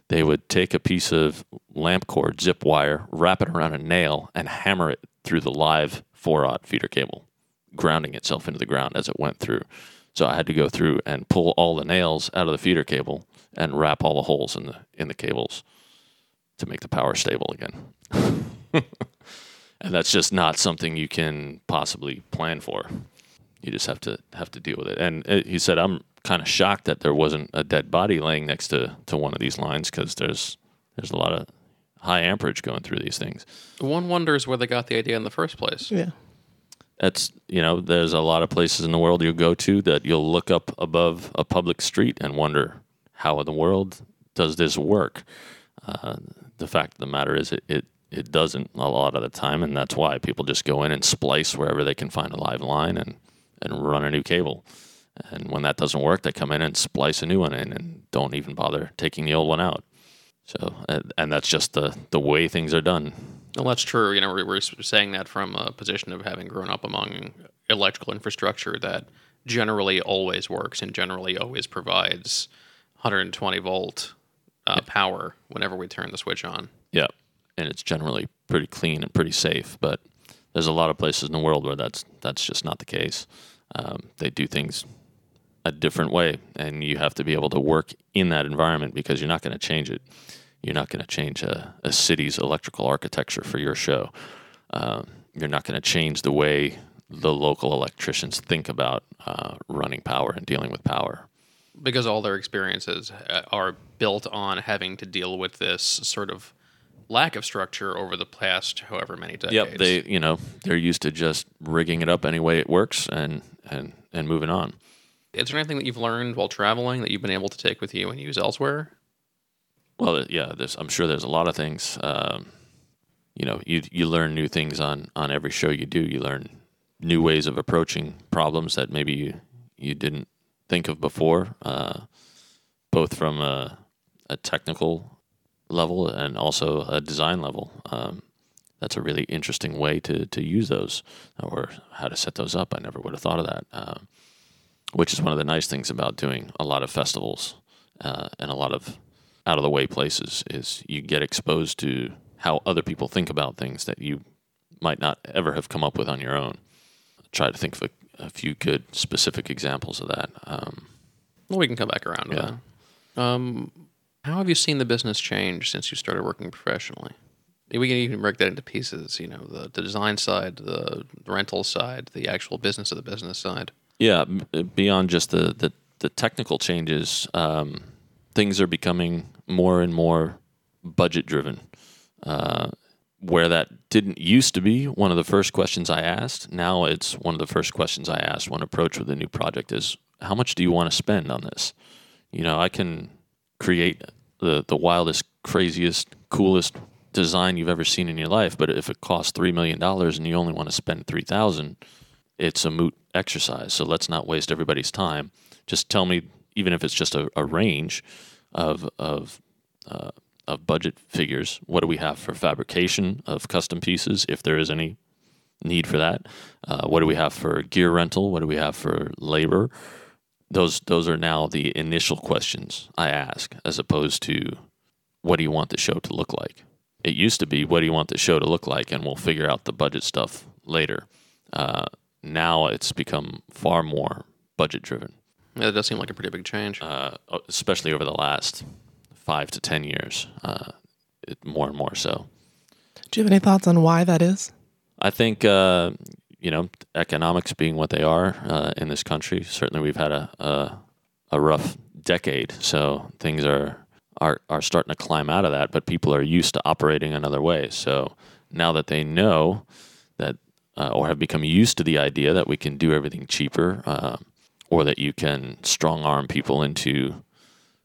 they would take a piece of lamp cord zip wire, wrap it around a nail, and hammer it through the live four-aught feeder cable, grounding itself into the ground as it went through. So I had to go through and pull all the nails out of the feeder cable and wrap all the holes in the in the cables to make the power stable again." and that's just not something you can possibly plan for. You just have to have to deal with it. And uh, he said, "I'm kind of shocked that there wasn't a dead body laying next to, to one of these lines because there's there's a lot of high amperage going through these things. One wonders where they got the idea in the first place. Yeah. That's you know, there's a lot of places in the world you go to that you'll look up above a public street and wonder how in the world does this work. Uh, the fact of the matter is, it, it it doesn't a lot of the time, and that's why people just go in and splice wherever they can find a live line and and run a new cable. And when that doesn't work, they come in and splice a new one in and don't even bother taking the old one out. So, and, that's just the, the way things are done. Well, that's true. You know, we're, we're saying that from a position of having grown up among electrical infrastructure that generally always works and generally always provides 120 volt uh, power whenever we turn the switch on. Yeah. And it's generally pretty clean and pretty safe. But there's a lot of places in the world where that's that's just not the case. Um, they do things a different way, and you have to be able to work in that environment because you're not going to change it. You're not going to change a, a, city's electrical architecture for your show. Um, you're not going to change the way the local electricians think about uh, running power and dealing with power. Because all their experiences uh, are built on having to deal with this sort of lack of structure over the past however many decades. Yep, they you know they're used to just rigging it up any way it works and and and moving on. Is there anything that you've learned while traveling that you've been able to take with you and use elsewhere? Well, yeah, I'm sure there's a lot of things. Um, you know, you you learn new things on on every show you do. You learn new ways of approaching problems that maybe you you didn't think of before, uh, both from a, a technical level and also a design level. Um, that's a really interesting way to, to use those or how to set those up. I never would have thought of that, um, which is one of the nice things about doing a lot of festivals uh, and a lot of out of the way places is you get exposed to how other people think about things that you might not ever have come up with on your own. I try to think of a, a, few good specific examples of that. Um, well, we can come back around to yeah. that. Um, how have you seen the business change since you started working professionally? We can even break that into pieces. You know, the, the design side, the rental side, the actual business of the business side. Yeah, beyond just the the, the technical changes, um, things are becoming more and more budget driven. Uh, where that didn't used to be one of the first questions I asked, now it's one of the first questions I ask when approach with a new project is how much do you want to spend on this? You know, I can create the the wildest, craziest, coolest design you've ever seen in your life. But if it costs three million dollars and you only want to spend three thousand, it's a moot exercise. So let's not waste everybody's time. Just tell me, even if it's just a, a range of of uh, of budget figures. What do we have for fabrication of custom pieces, if there is any need for that? Uh, what do we have for gear rental? What do we have for labor? those those are now the initial questions I ask, as opposed to what do you want the show to look like. It used to be what do you want the show to look like, and we'll figure out the budget stuff later. Uh, now it's become far more budget driven. Yeah, it does seem like a pretty big change, uh, especially over the last five to ten years. Uh, it, more and more so. Do you have any thoughts on why that is? I think uh, you know, economics being what they are uh, in this country, certainly we've had a, a, a rough decade. So things are are are starting to climb out of that, but people are used to operating another way. So now that they know that, uh, or have become used to the idea that we can do everything cheaper, uh, or that you can strong arm people into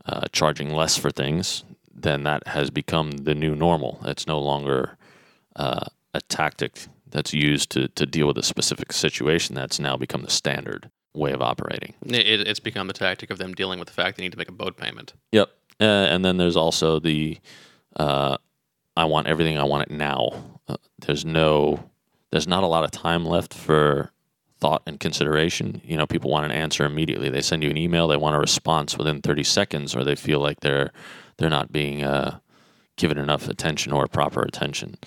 uh, charging less for things, then that has become the new normal. It's no longer uh, a tactic that's used to, to deal with a specific situation that's now become the standard way of operating. It, it's become the tactic of them dealing with the fact they need to make a boat payment. Yep. Uh, and then there's also the uh, I want everything, I want it now. Uh, there's no, there's not a lot of time left for thought and consideration. You know, people want an answer immediately. They send you an email, they want a response within 30 seconds, or they feel like they're they're not being uh, given enough attention or proper attention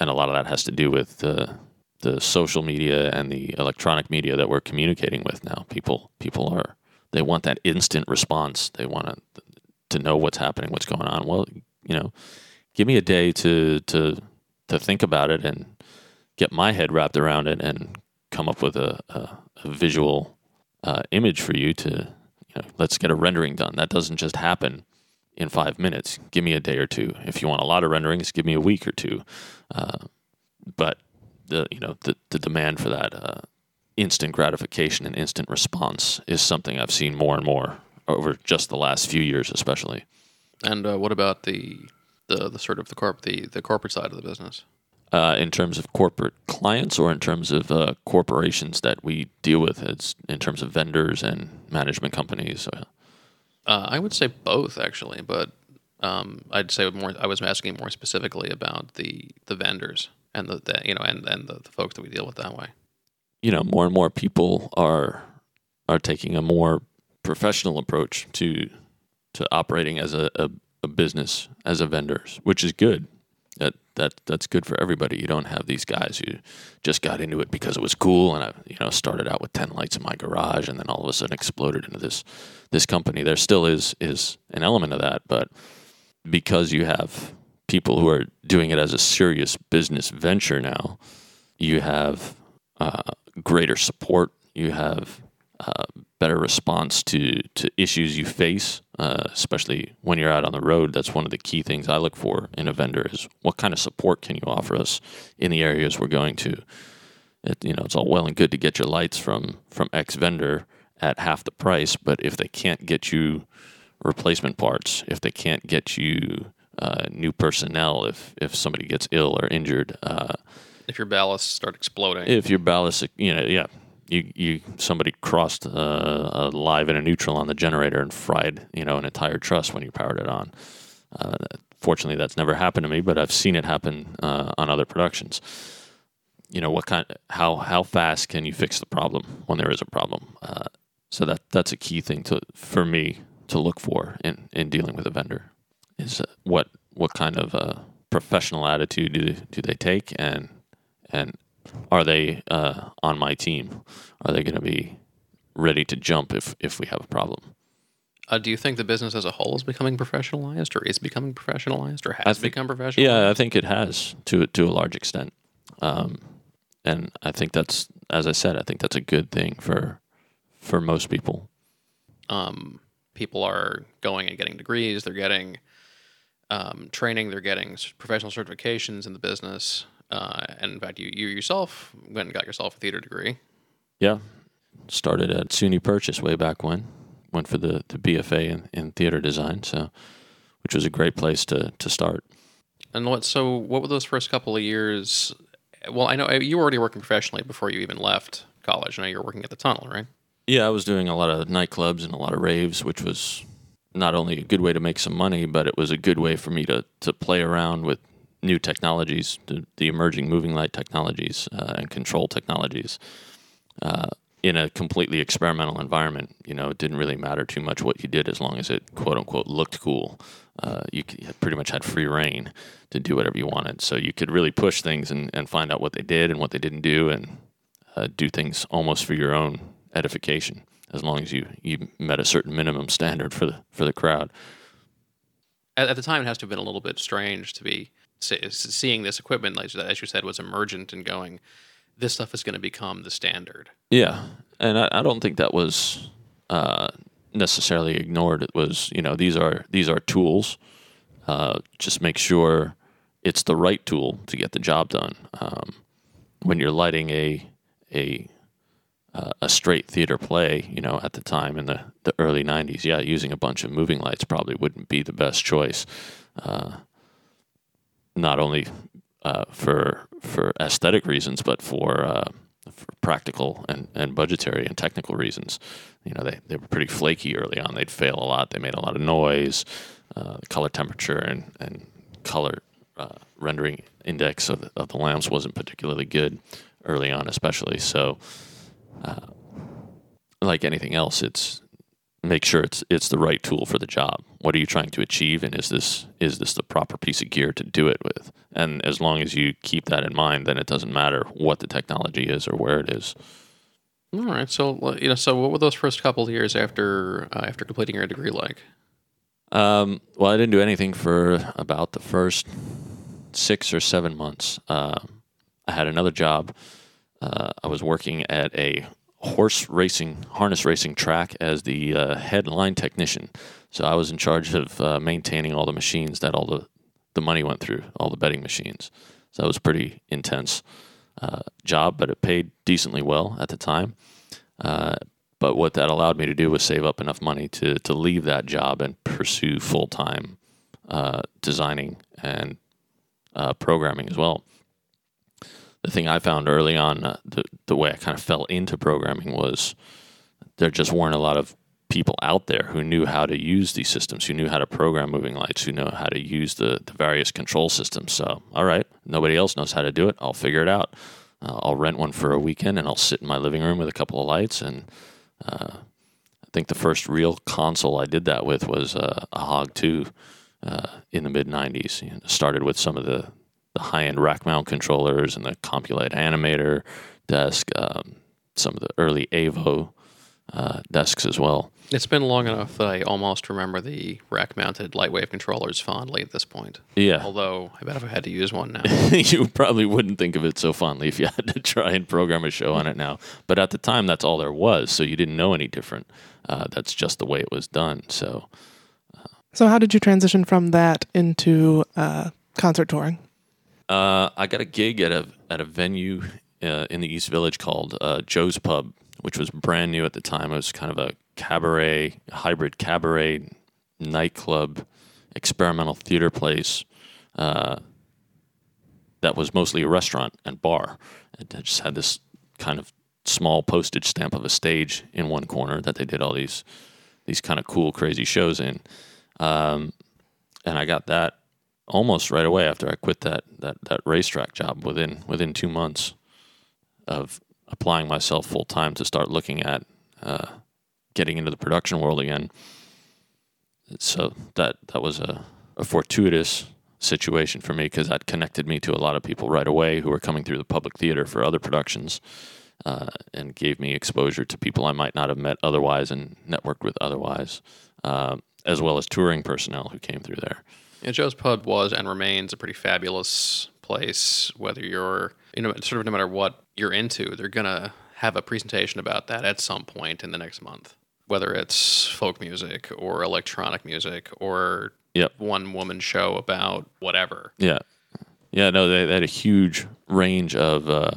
and a lot of that has to do with the the social media and the electronic media that we're communicating with now. People people are they want that instant response. They want to to know what's happening, what's going on. Well, you know, give me a day to to to think about it and get my head wrapped around it and come up with a, a, a visual uh, image for you to you know, let's get a rendering done. That doesn't just happen in five minutes. Give me a day or two. If you want a lot of renderings, give me a week or two. Uh, but the you know the the demand for that uh, instant gratification and instant response is something I've seen more and more over just the last few years, especially. And uh, what about the the the sort of the corp the the corporate side of the business? Uh, in terms of corporate clients or in terms of uh, corporations that we deal with, as in terms of vendors and management companies. Uh, Uh, I would say both actually, but um, I'd say more. I was asking more specifically about the the vendors and the, the you know and and the, the folks that we deal with that way. you know, more and more people are are taking a more professional approach to to operating as a, a, a business as a vendor, which is good. That that that's good for everybody. You don't have these guys who just got into it because it was cool, and I you know started out with ten lights in my garage, and then all of a sudden exploded into this this company. There still is is an element of that, but because you have people who are doing it as a serious business venture now, you have uh, greater support. You have uh, better response to, to issues you face, uh, especially when you're out on the road. That's one of the key things I look for in a vendor is what kind of support can you offer us in the areas we're going to. It, you know, it's all well and good to get your lights from from X vendor at half the price, but if they can't get you replacement parts, if they can't get you uh, new personnel, if if somebody gets ill or injured, uh, If your ballasts start exploding, if your ballast, you know, yeah, you you somebody crossed uh, a live and a neutral on the generator and fried, you know, an entire truss when you powered it on. Uh, fortunately, that's never happened to me, but I've seen it happen uh, on other productions. You know, what kind, how how fast can you fix the problem when there is a problem? Uh, so that that's a key thing to for me to look for in in dealing with a vendor is uh, what what kind of uh, professional attitude do do they take and and are they uh, on my team? Are they going to be ready to jump if if we have a problem? uh, do you think the business as a whole is becoming professionalized, or is becoming professionalized, or has think- become professional? Yeah, I think it has to to a large extent, um, and I think that's as I said, I think that's a good thing for for most people. um, people are going and getting degrees. They're getting um, training. They're getting professional certifications in the business. Uh, and in fact, you, you yourself went and got yourself a theater degree. Yeah, started at SUNY Purchase way back when. Went for the the BFA in, in theater design, so which was a great place to to start. And what? So, what were those first couple of years? Well, I know uh, you were already working professionally before you even left college. I know you were working at the tunnel, right? Yeah, I was doing a lot of nightclubs and a lot of raves, which was not only a good way to make some money, but it was a good way for me to, to play around with new technologies, the, the emerging moving light technologies uh, and control technologies uh, in a completely experimental environment. You know, it didn't really matter too much what you did as long as it quote unquote looked cool. Uh, you, pretty much had free reign to do whatever you wanted. So you could really push things and, and find out what they did and what they didn't do and uh, do things almost for your own edification as long as you, you met a certain minimum standard for the for the crowd. At, the time, it has to have been a little bit strange to be seeing this equipment, like as you said, was emergent and going. This stuff is going to become the standard. Yeah, and I, I don't think that was uh, necessarily ignored. It was you know these are these are tools. Uh, just make sure it's the right tool to get the job done. Um, when you're lighting a a uh, a straight theater play, you know, at the time in the, the early '90s, yeah, using a bunch of moving lights probably wouldn't be the best choice. Uh, not only uh, for for aesthetic reasons, but for, uh, for practical and, and budgetary and technical reasons. You know, they, they were pretty flaky early on. They'd fail a lot. They made a lot of noise. Uh, color temperature and and color uh, rendering index of the, of the lamps wasn't particularly good early on, especially. So, uh, like anything else, it's make sure it's it's the right tool for the job. What are you trying to achieve, and is this is this the proper piece of gear to do it with? And as long as you keep that in mind, then it doesn't matter what the technology is or where it is. All right. So you know, so what were those first couple of years after uh, after completing your degree like? Um, well, I didn't do anything for about the first six or seven months. Uh, I had another job. Uh, I was working at a horse racing, harness racing track as the uh, head line technician. So I was in charge of uh, maintaining all the machines that all the, the money went through, all the betting machines. So that was pretty intense uh, job, but it paid decently well at the time. Uh, but what that allowed me to do was save up enough money to to leave that job and pursue full time uh, designing and uh, programming as well. The thing I found early on, uh, the the way I kind of fell into programming was there just weren't a lot of people out there who knew how to use these systems, who knew how to program moving lights, who know how to use the, the various control systems. So, all right, nobody else knows how to do it. I'll figure it out. Uh, I'll rent one for a weekend and I'll sit in my living room with a couple of lights. And uh, I think the first real console I did that with was uh, a Hog 2 uh, in the mid 90s. You know, started with some of the, the high end rack mount controllers and the Compulite animator desk, um, some of the early Avo uh, desks as well. It's been long enough that I almost remember the rack mounted Lightwave controllers fondly at this point. Yeah. Although, I bet if I had to use one now. you probably wouldn't think of it so fondly if you had to try and program a show on it now. But at the time, that's all there was, so you didn't know any different. Uh, that's just the way it was done. So, So, how did you transition from that into uh, concert touring? Uh, I got a gig at a at a venue uh, in the East Village called uh, Joe's Pub, which was brand new at the time. It was kind of a cabaret, hybrid cabaret nightclub, experimental theater place. Uh, that was mostly a restaurant and bar. It just had this kind of small postage stamp of a stage in one corner that they did all these these kind of cool, crazy shows in. Um, and I got that almost right away after I quit that that that racetrack job within within two months of applying myself full time to start looking at uh, getting into the production world again. So that that was a, a fortuitous situation for me because that connected me to a lot of people right away who were coming through the public theater for other productions. Uh, and gave me exposure to people I might not have met otherwise and networked with otherwise, uh, as well as touring personnel who came through there. Yeah, Joe's Pub was and remains a pretty fabulous place. Whether you're, you know, sort of no matter what you're into, they're gonna have a presentation about that at some point in the next month. Whether it's folk music or electronic music or Yep. one woman show about whatever. Yeah, yeah. No, they, they had a huge range of uh,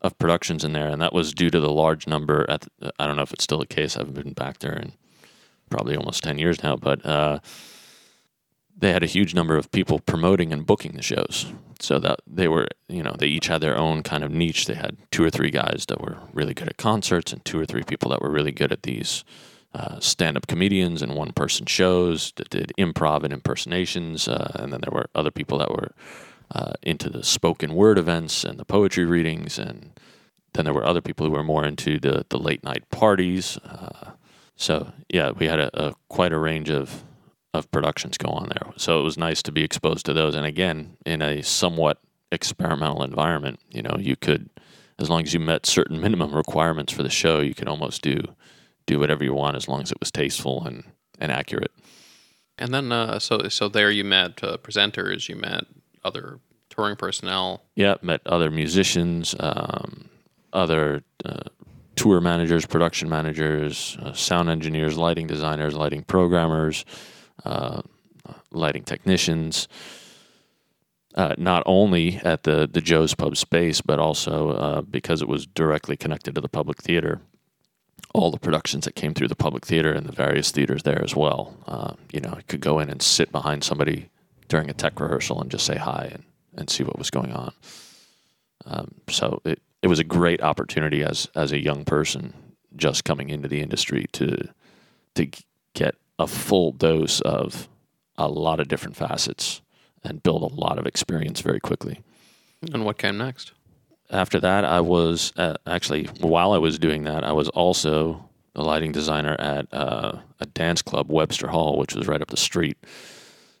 of productions in there, and that was due to the large number. At the, I don't know if it's still the case. I haven't been back there in probably almost ten years now, but uh, they had a huge number of people promoting and booking the shows. So that they were, you know, they each had their own kind of niche. They had two or three guys that were really good at concerts, and two or three people that were really good at these uh, stand-up comedians and one-person shows that did improv and impersonations, uh, and then there were other people that were uh, into the spoken word events and the poetry readings, and then there were other people who were more into the the late night parties. Uh, so yeah, we had a, a quite a range of of productions go on there. So it was nice to be exposed to those, and again in a somewhat experimental environment. You know, you could, as long as you met certain minimum requirements for the show, you could almost do do whatever you want as long as it was tasteful and and accurate. And then, uh, so so there you met uh, presenters, you met other touring personnel. Yeah, met other musicians, um, other uh, tour managers, production managers, uh, sound engineers, lighting designers, lighting programmers, uh, lighting technicians. Uh, not only at the the Joe's Pub space, but also uh, because it was directly connected to the public theater. All the productions that came through the public theater and the various theaters there as well. Uh, you know, I could go in and sit behind somebody during a tech rehearsal and just say hi and, and see what was going on. Um, so it, it was a great opportunity as as a young person just coming into the industry to to get a full dose of a lot of different facets and build a lot of experience very quickly. And what came next? After that, I was uh, actually while I was doing that, I was also a lighting designer at uh, a dance club, Webster Hall, which was right up the street.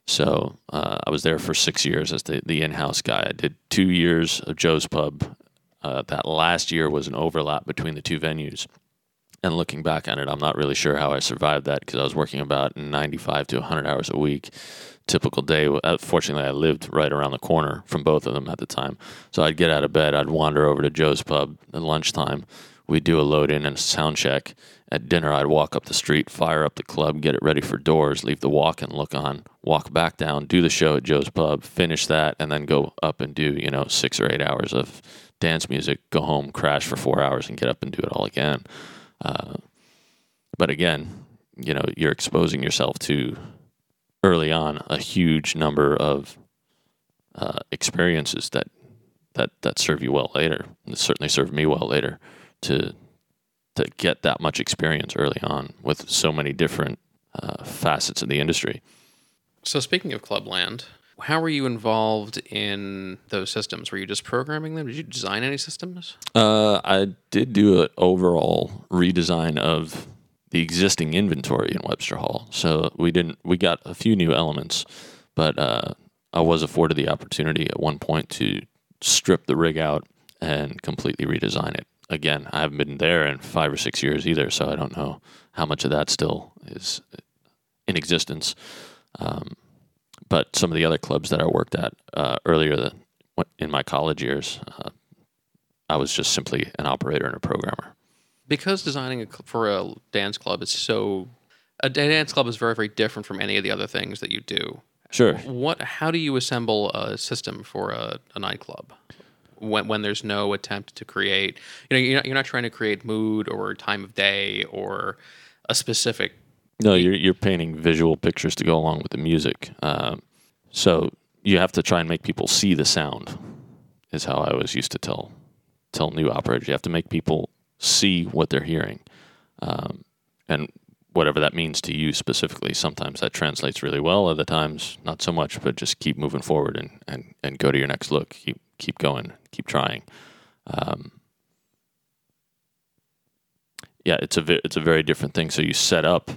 So uh, I was there for six years as the, the in-house guy. I did two years of Joe's Pub. Uh, that last year was an overlap between the two venues. And looking back on it, I'm not really sure how I survived that because I was working about 95 to 100 hours a week. Typical day. Uh, Fortunately, I lived right around the corner from both of them at the time. So I'd get out of bed, I'd wander over to Joe's Pub at lunchtime. We'd do a load in and sound check. At dinner, I'd walk up the street, fire up the club, get it ready for doors, leave the walk and look on, walk back down, do the show at Joe's Pub, finish that, and then go up and do, you know, six or eight hours of dance music, go home, crash for four hours, and get up and do it all again. Uh, but again, you know, you're exposing yourself to early on a huge number of uh, experiences that that that serve you well later. It certainly served me well later to to get that much experience early on with so many different uh, facets of the industry. So speaking of Clubland, how were you involved in those systems? Were you just programming them? Did you design any systems? Uh, I did do an overall redesign of the existing inventory in Webster Hall. So we didn't we got a few new elements, but uh, I was afforded the opportunity at one point to strip the rig out and completely redesign it. Again, I haven't been there in five or six years either, so I don't know how much of that still is in existence. Um, but some of the other clubs that I worked at uh, earlier the, in my college years, uh, I was just simply an operator and a programmer. Because designing a, for a dance club is so a dance club is very very different from any of the other things that you do. Sure. What? How do you assemble a system for a, a nightclub when when there's no attempt to create? You know, you're not, you're not trying to create mood or time of day or a specific. No, you're you're painting visual pictures to go along with the music. Um, so you have to try and make people see the sound. Is how I always used to tell tell new operators. You have to make people see what they're hearing, um, and whatever that means to you specifically. Sometimes that translates really well. Other times not so much. But just keep moving forward and and, and go to your next look. Keep keep going. Keep trying. Um, yeah, it's a it's a very different thing. So you set up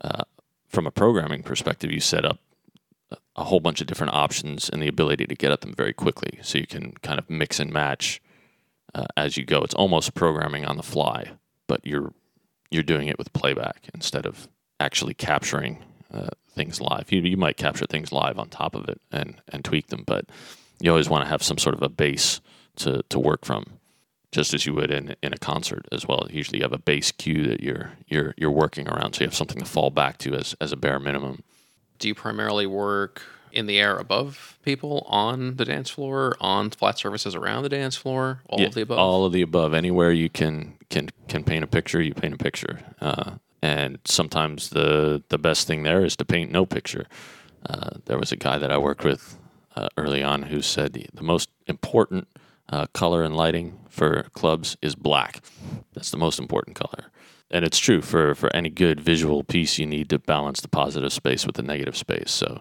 uh, from a programming perspective, you set up a whole bunch of different options and the ability to get at them very quickly. So you can kind of mix and match uh, as you go. It's almost programming on the fly, but you're you're doing it with playback instead of actually capturing uh, things live. You you might capture things live on top of it and and tweak them, but you always want to have some sort of a base to to work from just as you would in in a concert as well. Usually, you have a base cue that you're you're you're working around, so you have something to fall back to as as a bare minimum. Do you primarily work in the air above people, on the dance floor, on flat surfaces around the dance floor, all of the above? All of the above. Anywhere you can can can paint a picture, you paint a picture. Uh, and sometimes the the best thing there is to paint no picture. Uh, there was a guy that I worked with uh, early on who said the most important uh, color and lighting for clubs is black. That's the most important color. And it's true for, for any good visual piece, you need to balance the positive space with the negative space. So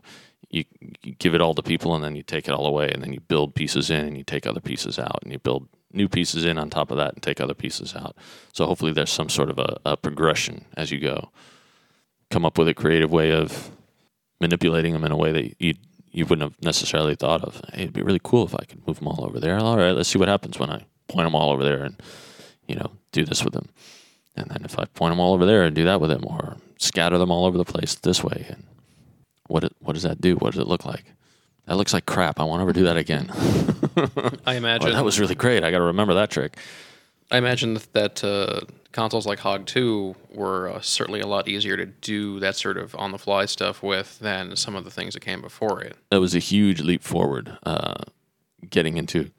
you, you give it all to people and then you take it all away and then you build pieces in and you take other pieces out and you build new pieces in on top of that and take other pieces out. So hopefully there's some sort of a, a progression as you go. Come up with a creative way of manipulating them in a way that you you wouldn't have necessarily thought of. Hey, it'd be really cool if I could move them all over there. All right, let's see what happens when I point them all over there and you know do this with them. And then if I point them all over there and do that with them, or scatter them all over the place this way, and what it, what does that do? What does it look like? That looks like crap. I won't ever do that again. I imagine oh, that was really great. I got to remember that trick. I imagine that uh, consoles like Hog 2 were uh, certainly a lot easier to do that sort of on the fly stuff with than some of the things that came before it. That was a huge leap forward. Uh, getting into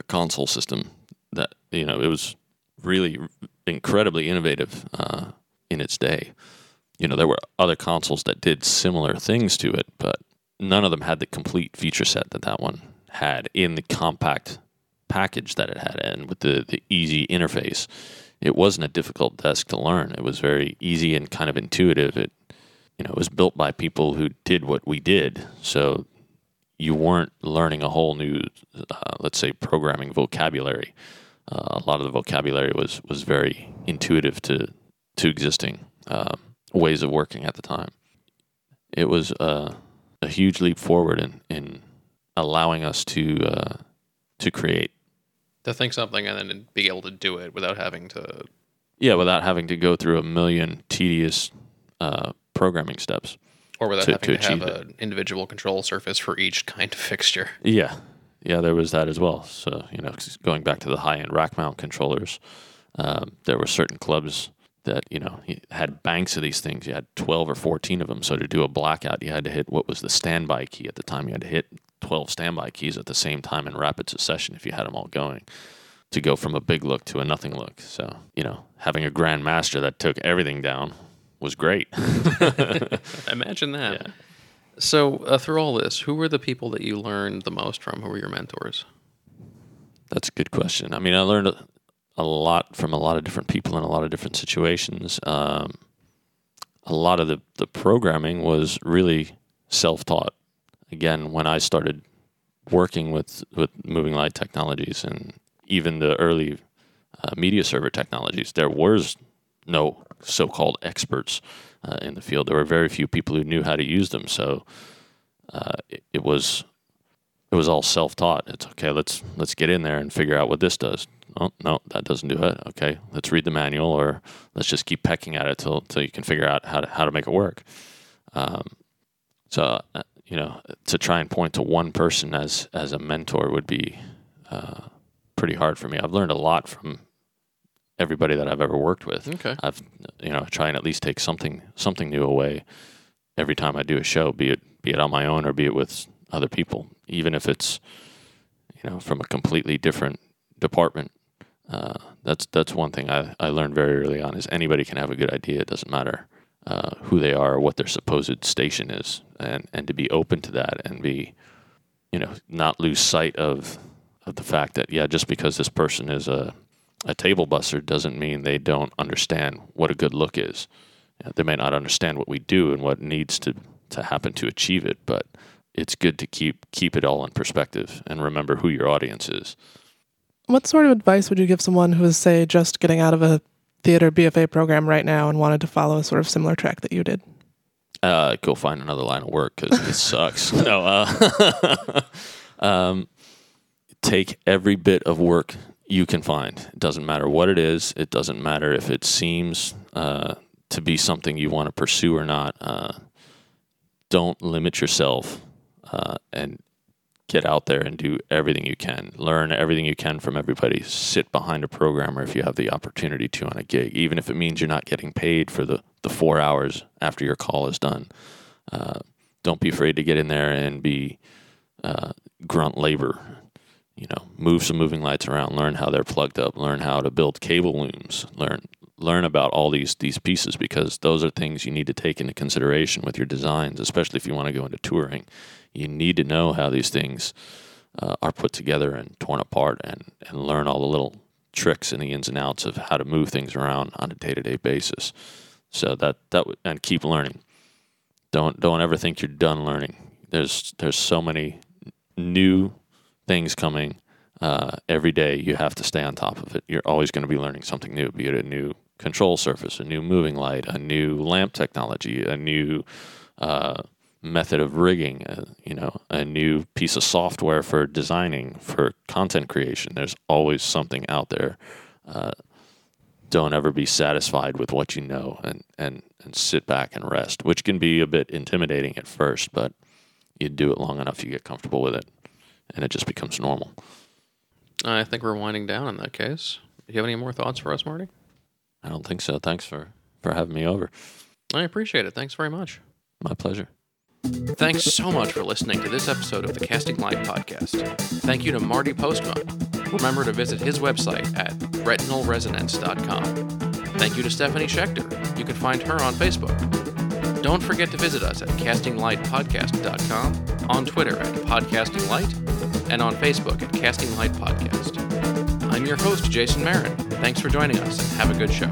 a console system that you know it was really incredibly innovative uh, in its day. You know, there were other consoles that did similar things to it, but none of them had the complete feature set that that one had in the compact package that it had and with the, the easy interface. It wasn't a difficult desk to learn. It was very easy and kind of intuitive. It you know, it was built by people who did what we did. So you weren't learning a whole new, uh, let's say, programming vocabulary. Uh, a lot of the vocabulary was was very intuitive to to existing um, ways of working at the time. It was uh, a huge leap forward in in allowing us to uh, to create. To think something and then be able to do it without having to. Yeah, without having to go through a million tedious uh, programming steps. Or without To- having to to, have an individual control surface for each kind of fixture. Yeah, yeah, there was that as well. So you know going back to the high end rack mount controllers, um, there were certain clubs that you know had banks of these things. You had twelve or fourteen of them. So to do a blackout, you had to hit what was the standby key at the time. You had to hit twelve standby keys at the same time in rapid succession if you had them all going. To go from a big look to a nothing look. So you know, having a grandmaster that took everything down was great. Imagine that. Yeah. So, uh, through all this, who were the people that you learned the most from? Who were your mentors? That's a good question. I mean, I learned a, a lot from a lot of different people in a lot of different situations. Um, a lot of the, the programming was really self taught. Again, when I started working with, with moving light technologies and even the early uh, media server technologies, there was no so called experts uh, in the field. There were very few people who knew how to use them. So uh, it, it was it was all self taught. It's okay. Let's let's get in there and figure out what this does. Oh no, that doesn't do it. Okay, let's read the manual, or let's just keep pecking at it till till you can figure out how to how to make it work. Um, so uh, you know, to try and point to one person as as a mentor would be uh, pretty hard for me. I've learned a lot from everybody that I've ever worked with. Okay. I've you know try and at least take something something new away every time I do a show, be it be it on my own or be it with other people, even if it's you know from a completely different department. Uh, that's that's one thing I, I learned very early on is anybody can have a good idea. It doesn't matter uh, who they are or what their supposed station is, and and to be open to that and be you know not lose sight of of the fact that yeah just because this person is a a table buster doesn't mean they don't understand what a good look is. You know, they may not understand what we do and what needs to, to happen to achieve it, but it's good to keep keep it all in perspective and remember who your audience is. What sort of advice would you give someone who is, say, just getting out of a theater BFA program right now and wanted to follow a sort of similar track that you did? Uh, go find another line of work because it sucks. No, uh, um, take every bit of work you can find. It doesn't matter what it is. It doesn't matter if it seems uh, to be something you want to pursue or not. Uh, don't limit yourself uh, and get out there and do everything you can. Learn everything you can from everybody. Sit behind a programmer if you have the opportunity to on a gig, even if it means you're not getting paid for the, the four hours after your call is done. Uh, don't be afraid to get in there and be uh, grunt labor you know, move some moving lights around, learn how they're plugged up, learn how to build cable looms, learn learn about all these these pieces because those are things you need to take into consideration with your designs, especially if you want to go into touring. You need to know how these things uh, are put together and torn apart, and and learn all the little tricks and the ins and outs of how to move things around on a day to day basis. So that that and keep learning. Don't don't ever think you're done learning. There's there's so many new things coming uh, every day. You have to stay on top of it. You're always going to be learning something new, be it a new control surface, a new moving light, a new lamp technology, a new uh, method of rigging, uh, you know, a new piece of software for designing, for content creation. There's always something out there. Uh, don't ever be satisfied with what you know and, and, and sit back and rest, which can be a bit intimidating at first, but you do it long enough, you get comfortable with it and it just becomes normal. I think we're winding down in that case. Do you have any more thoughts for us, Marty? I don't think so. Thanks for, for having me over. I appreciate it. Thanks very much. My pleasure. Thanks so much for listening to this episode of the Casting Light Podcast. Thank you to Marty Postma. Remember to visit his website at retinalresonance.com. Thank you to Stephanie Schechter. You can find her on Facebook. Don't forget to visit us at castinglightpodcast.com, on Twitter at podcastinglight, and on Facebook at Casting Light Podcast. I'm your host, Jason Marin. Thanks for joining us, and have a good show.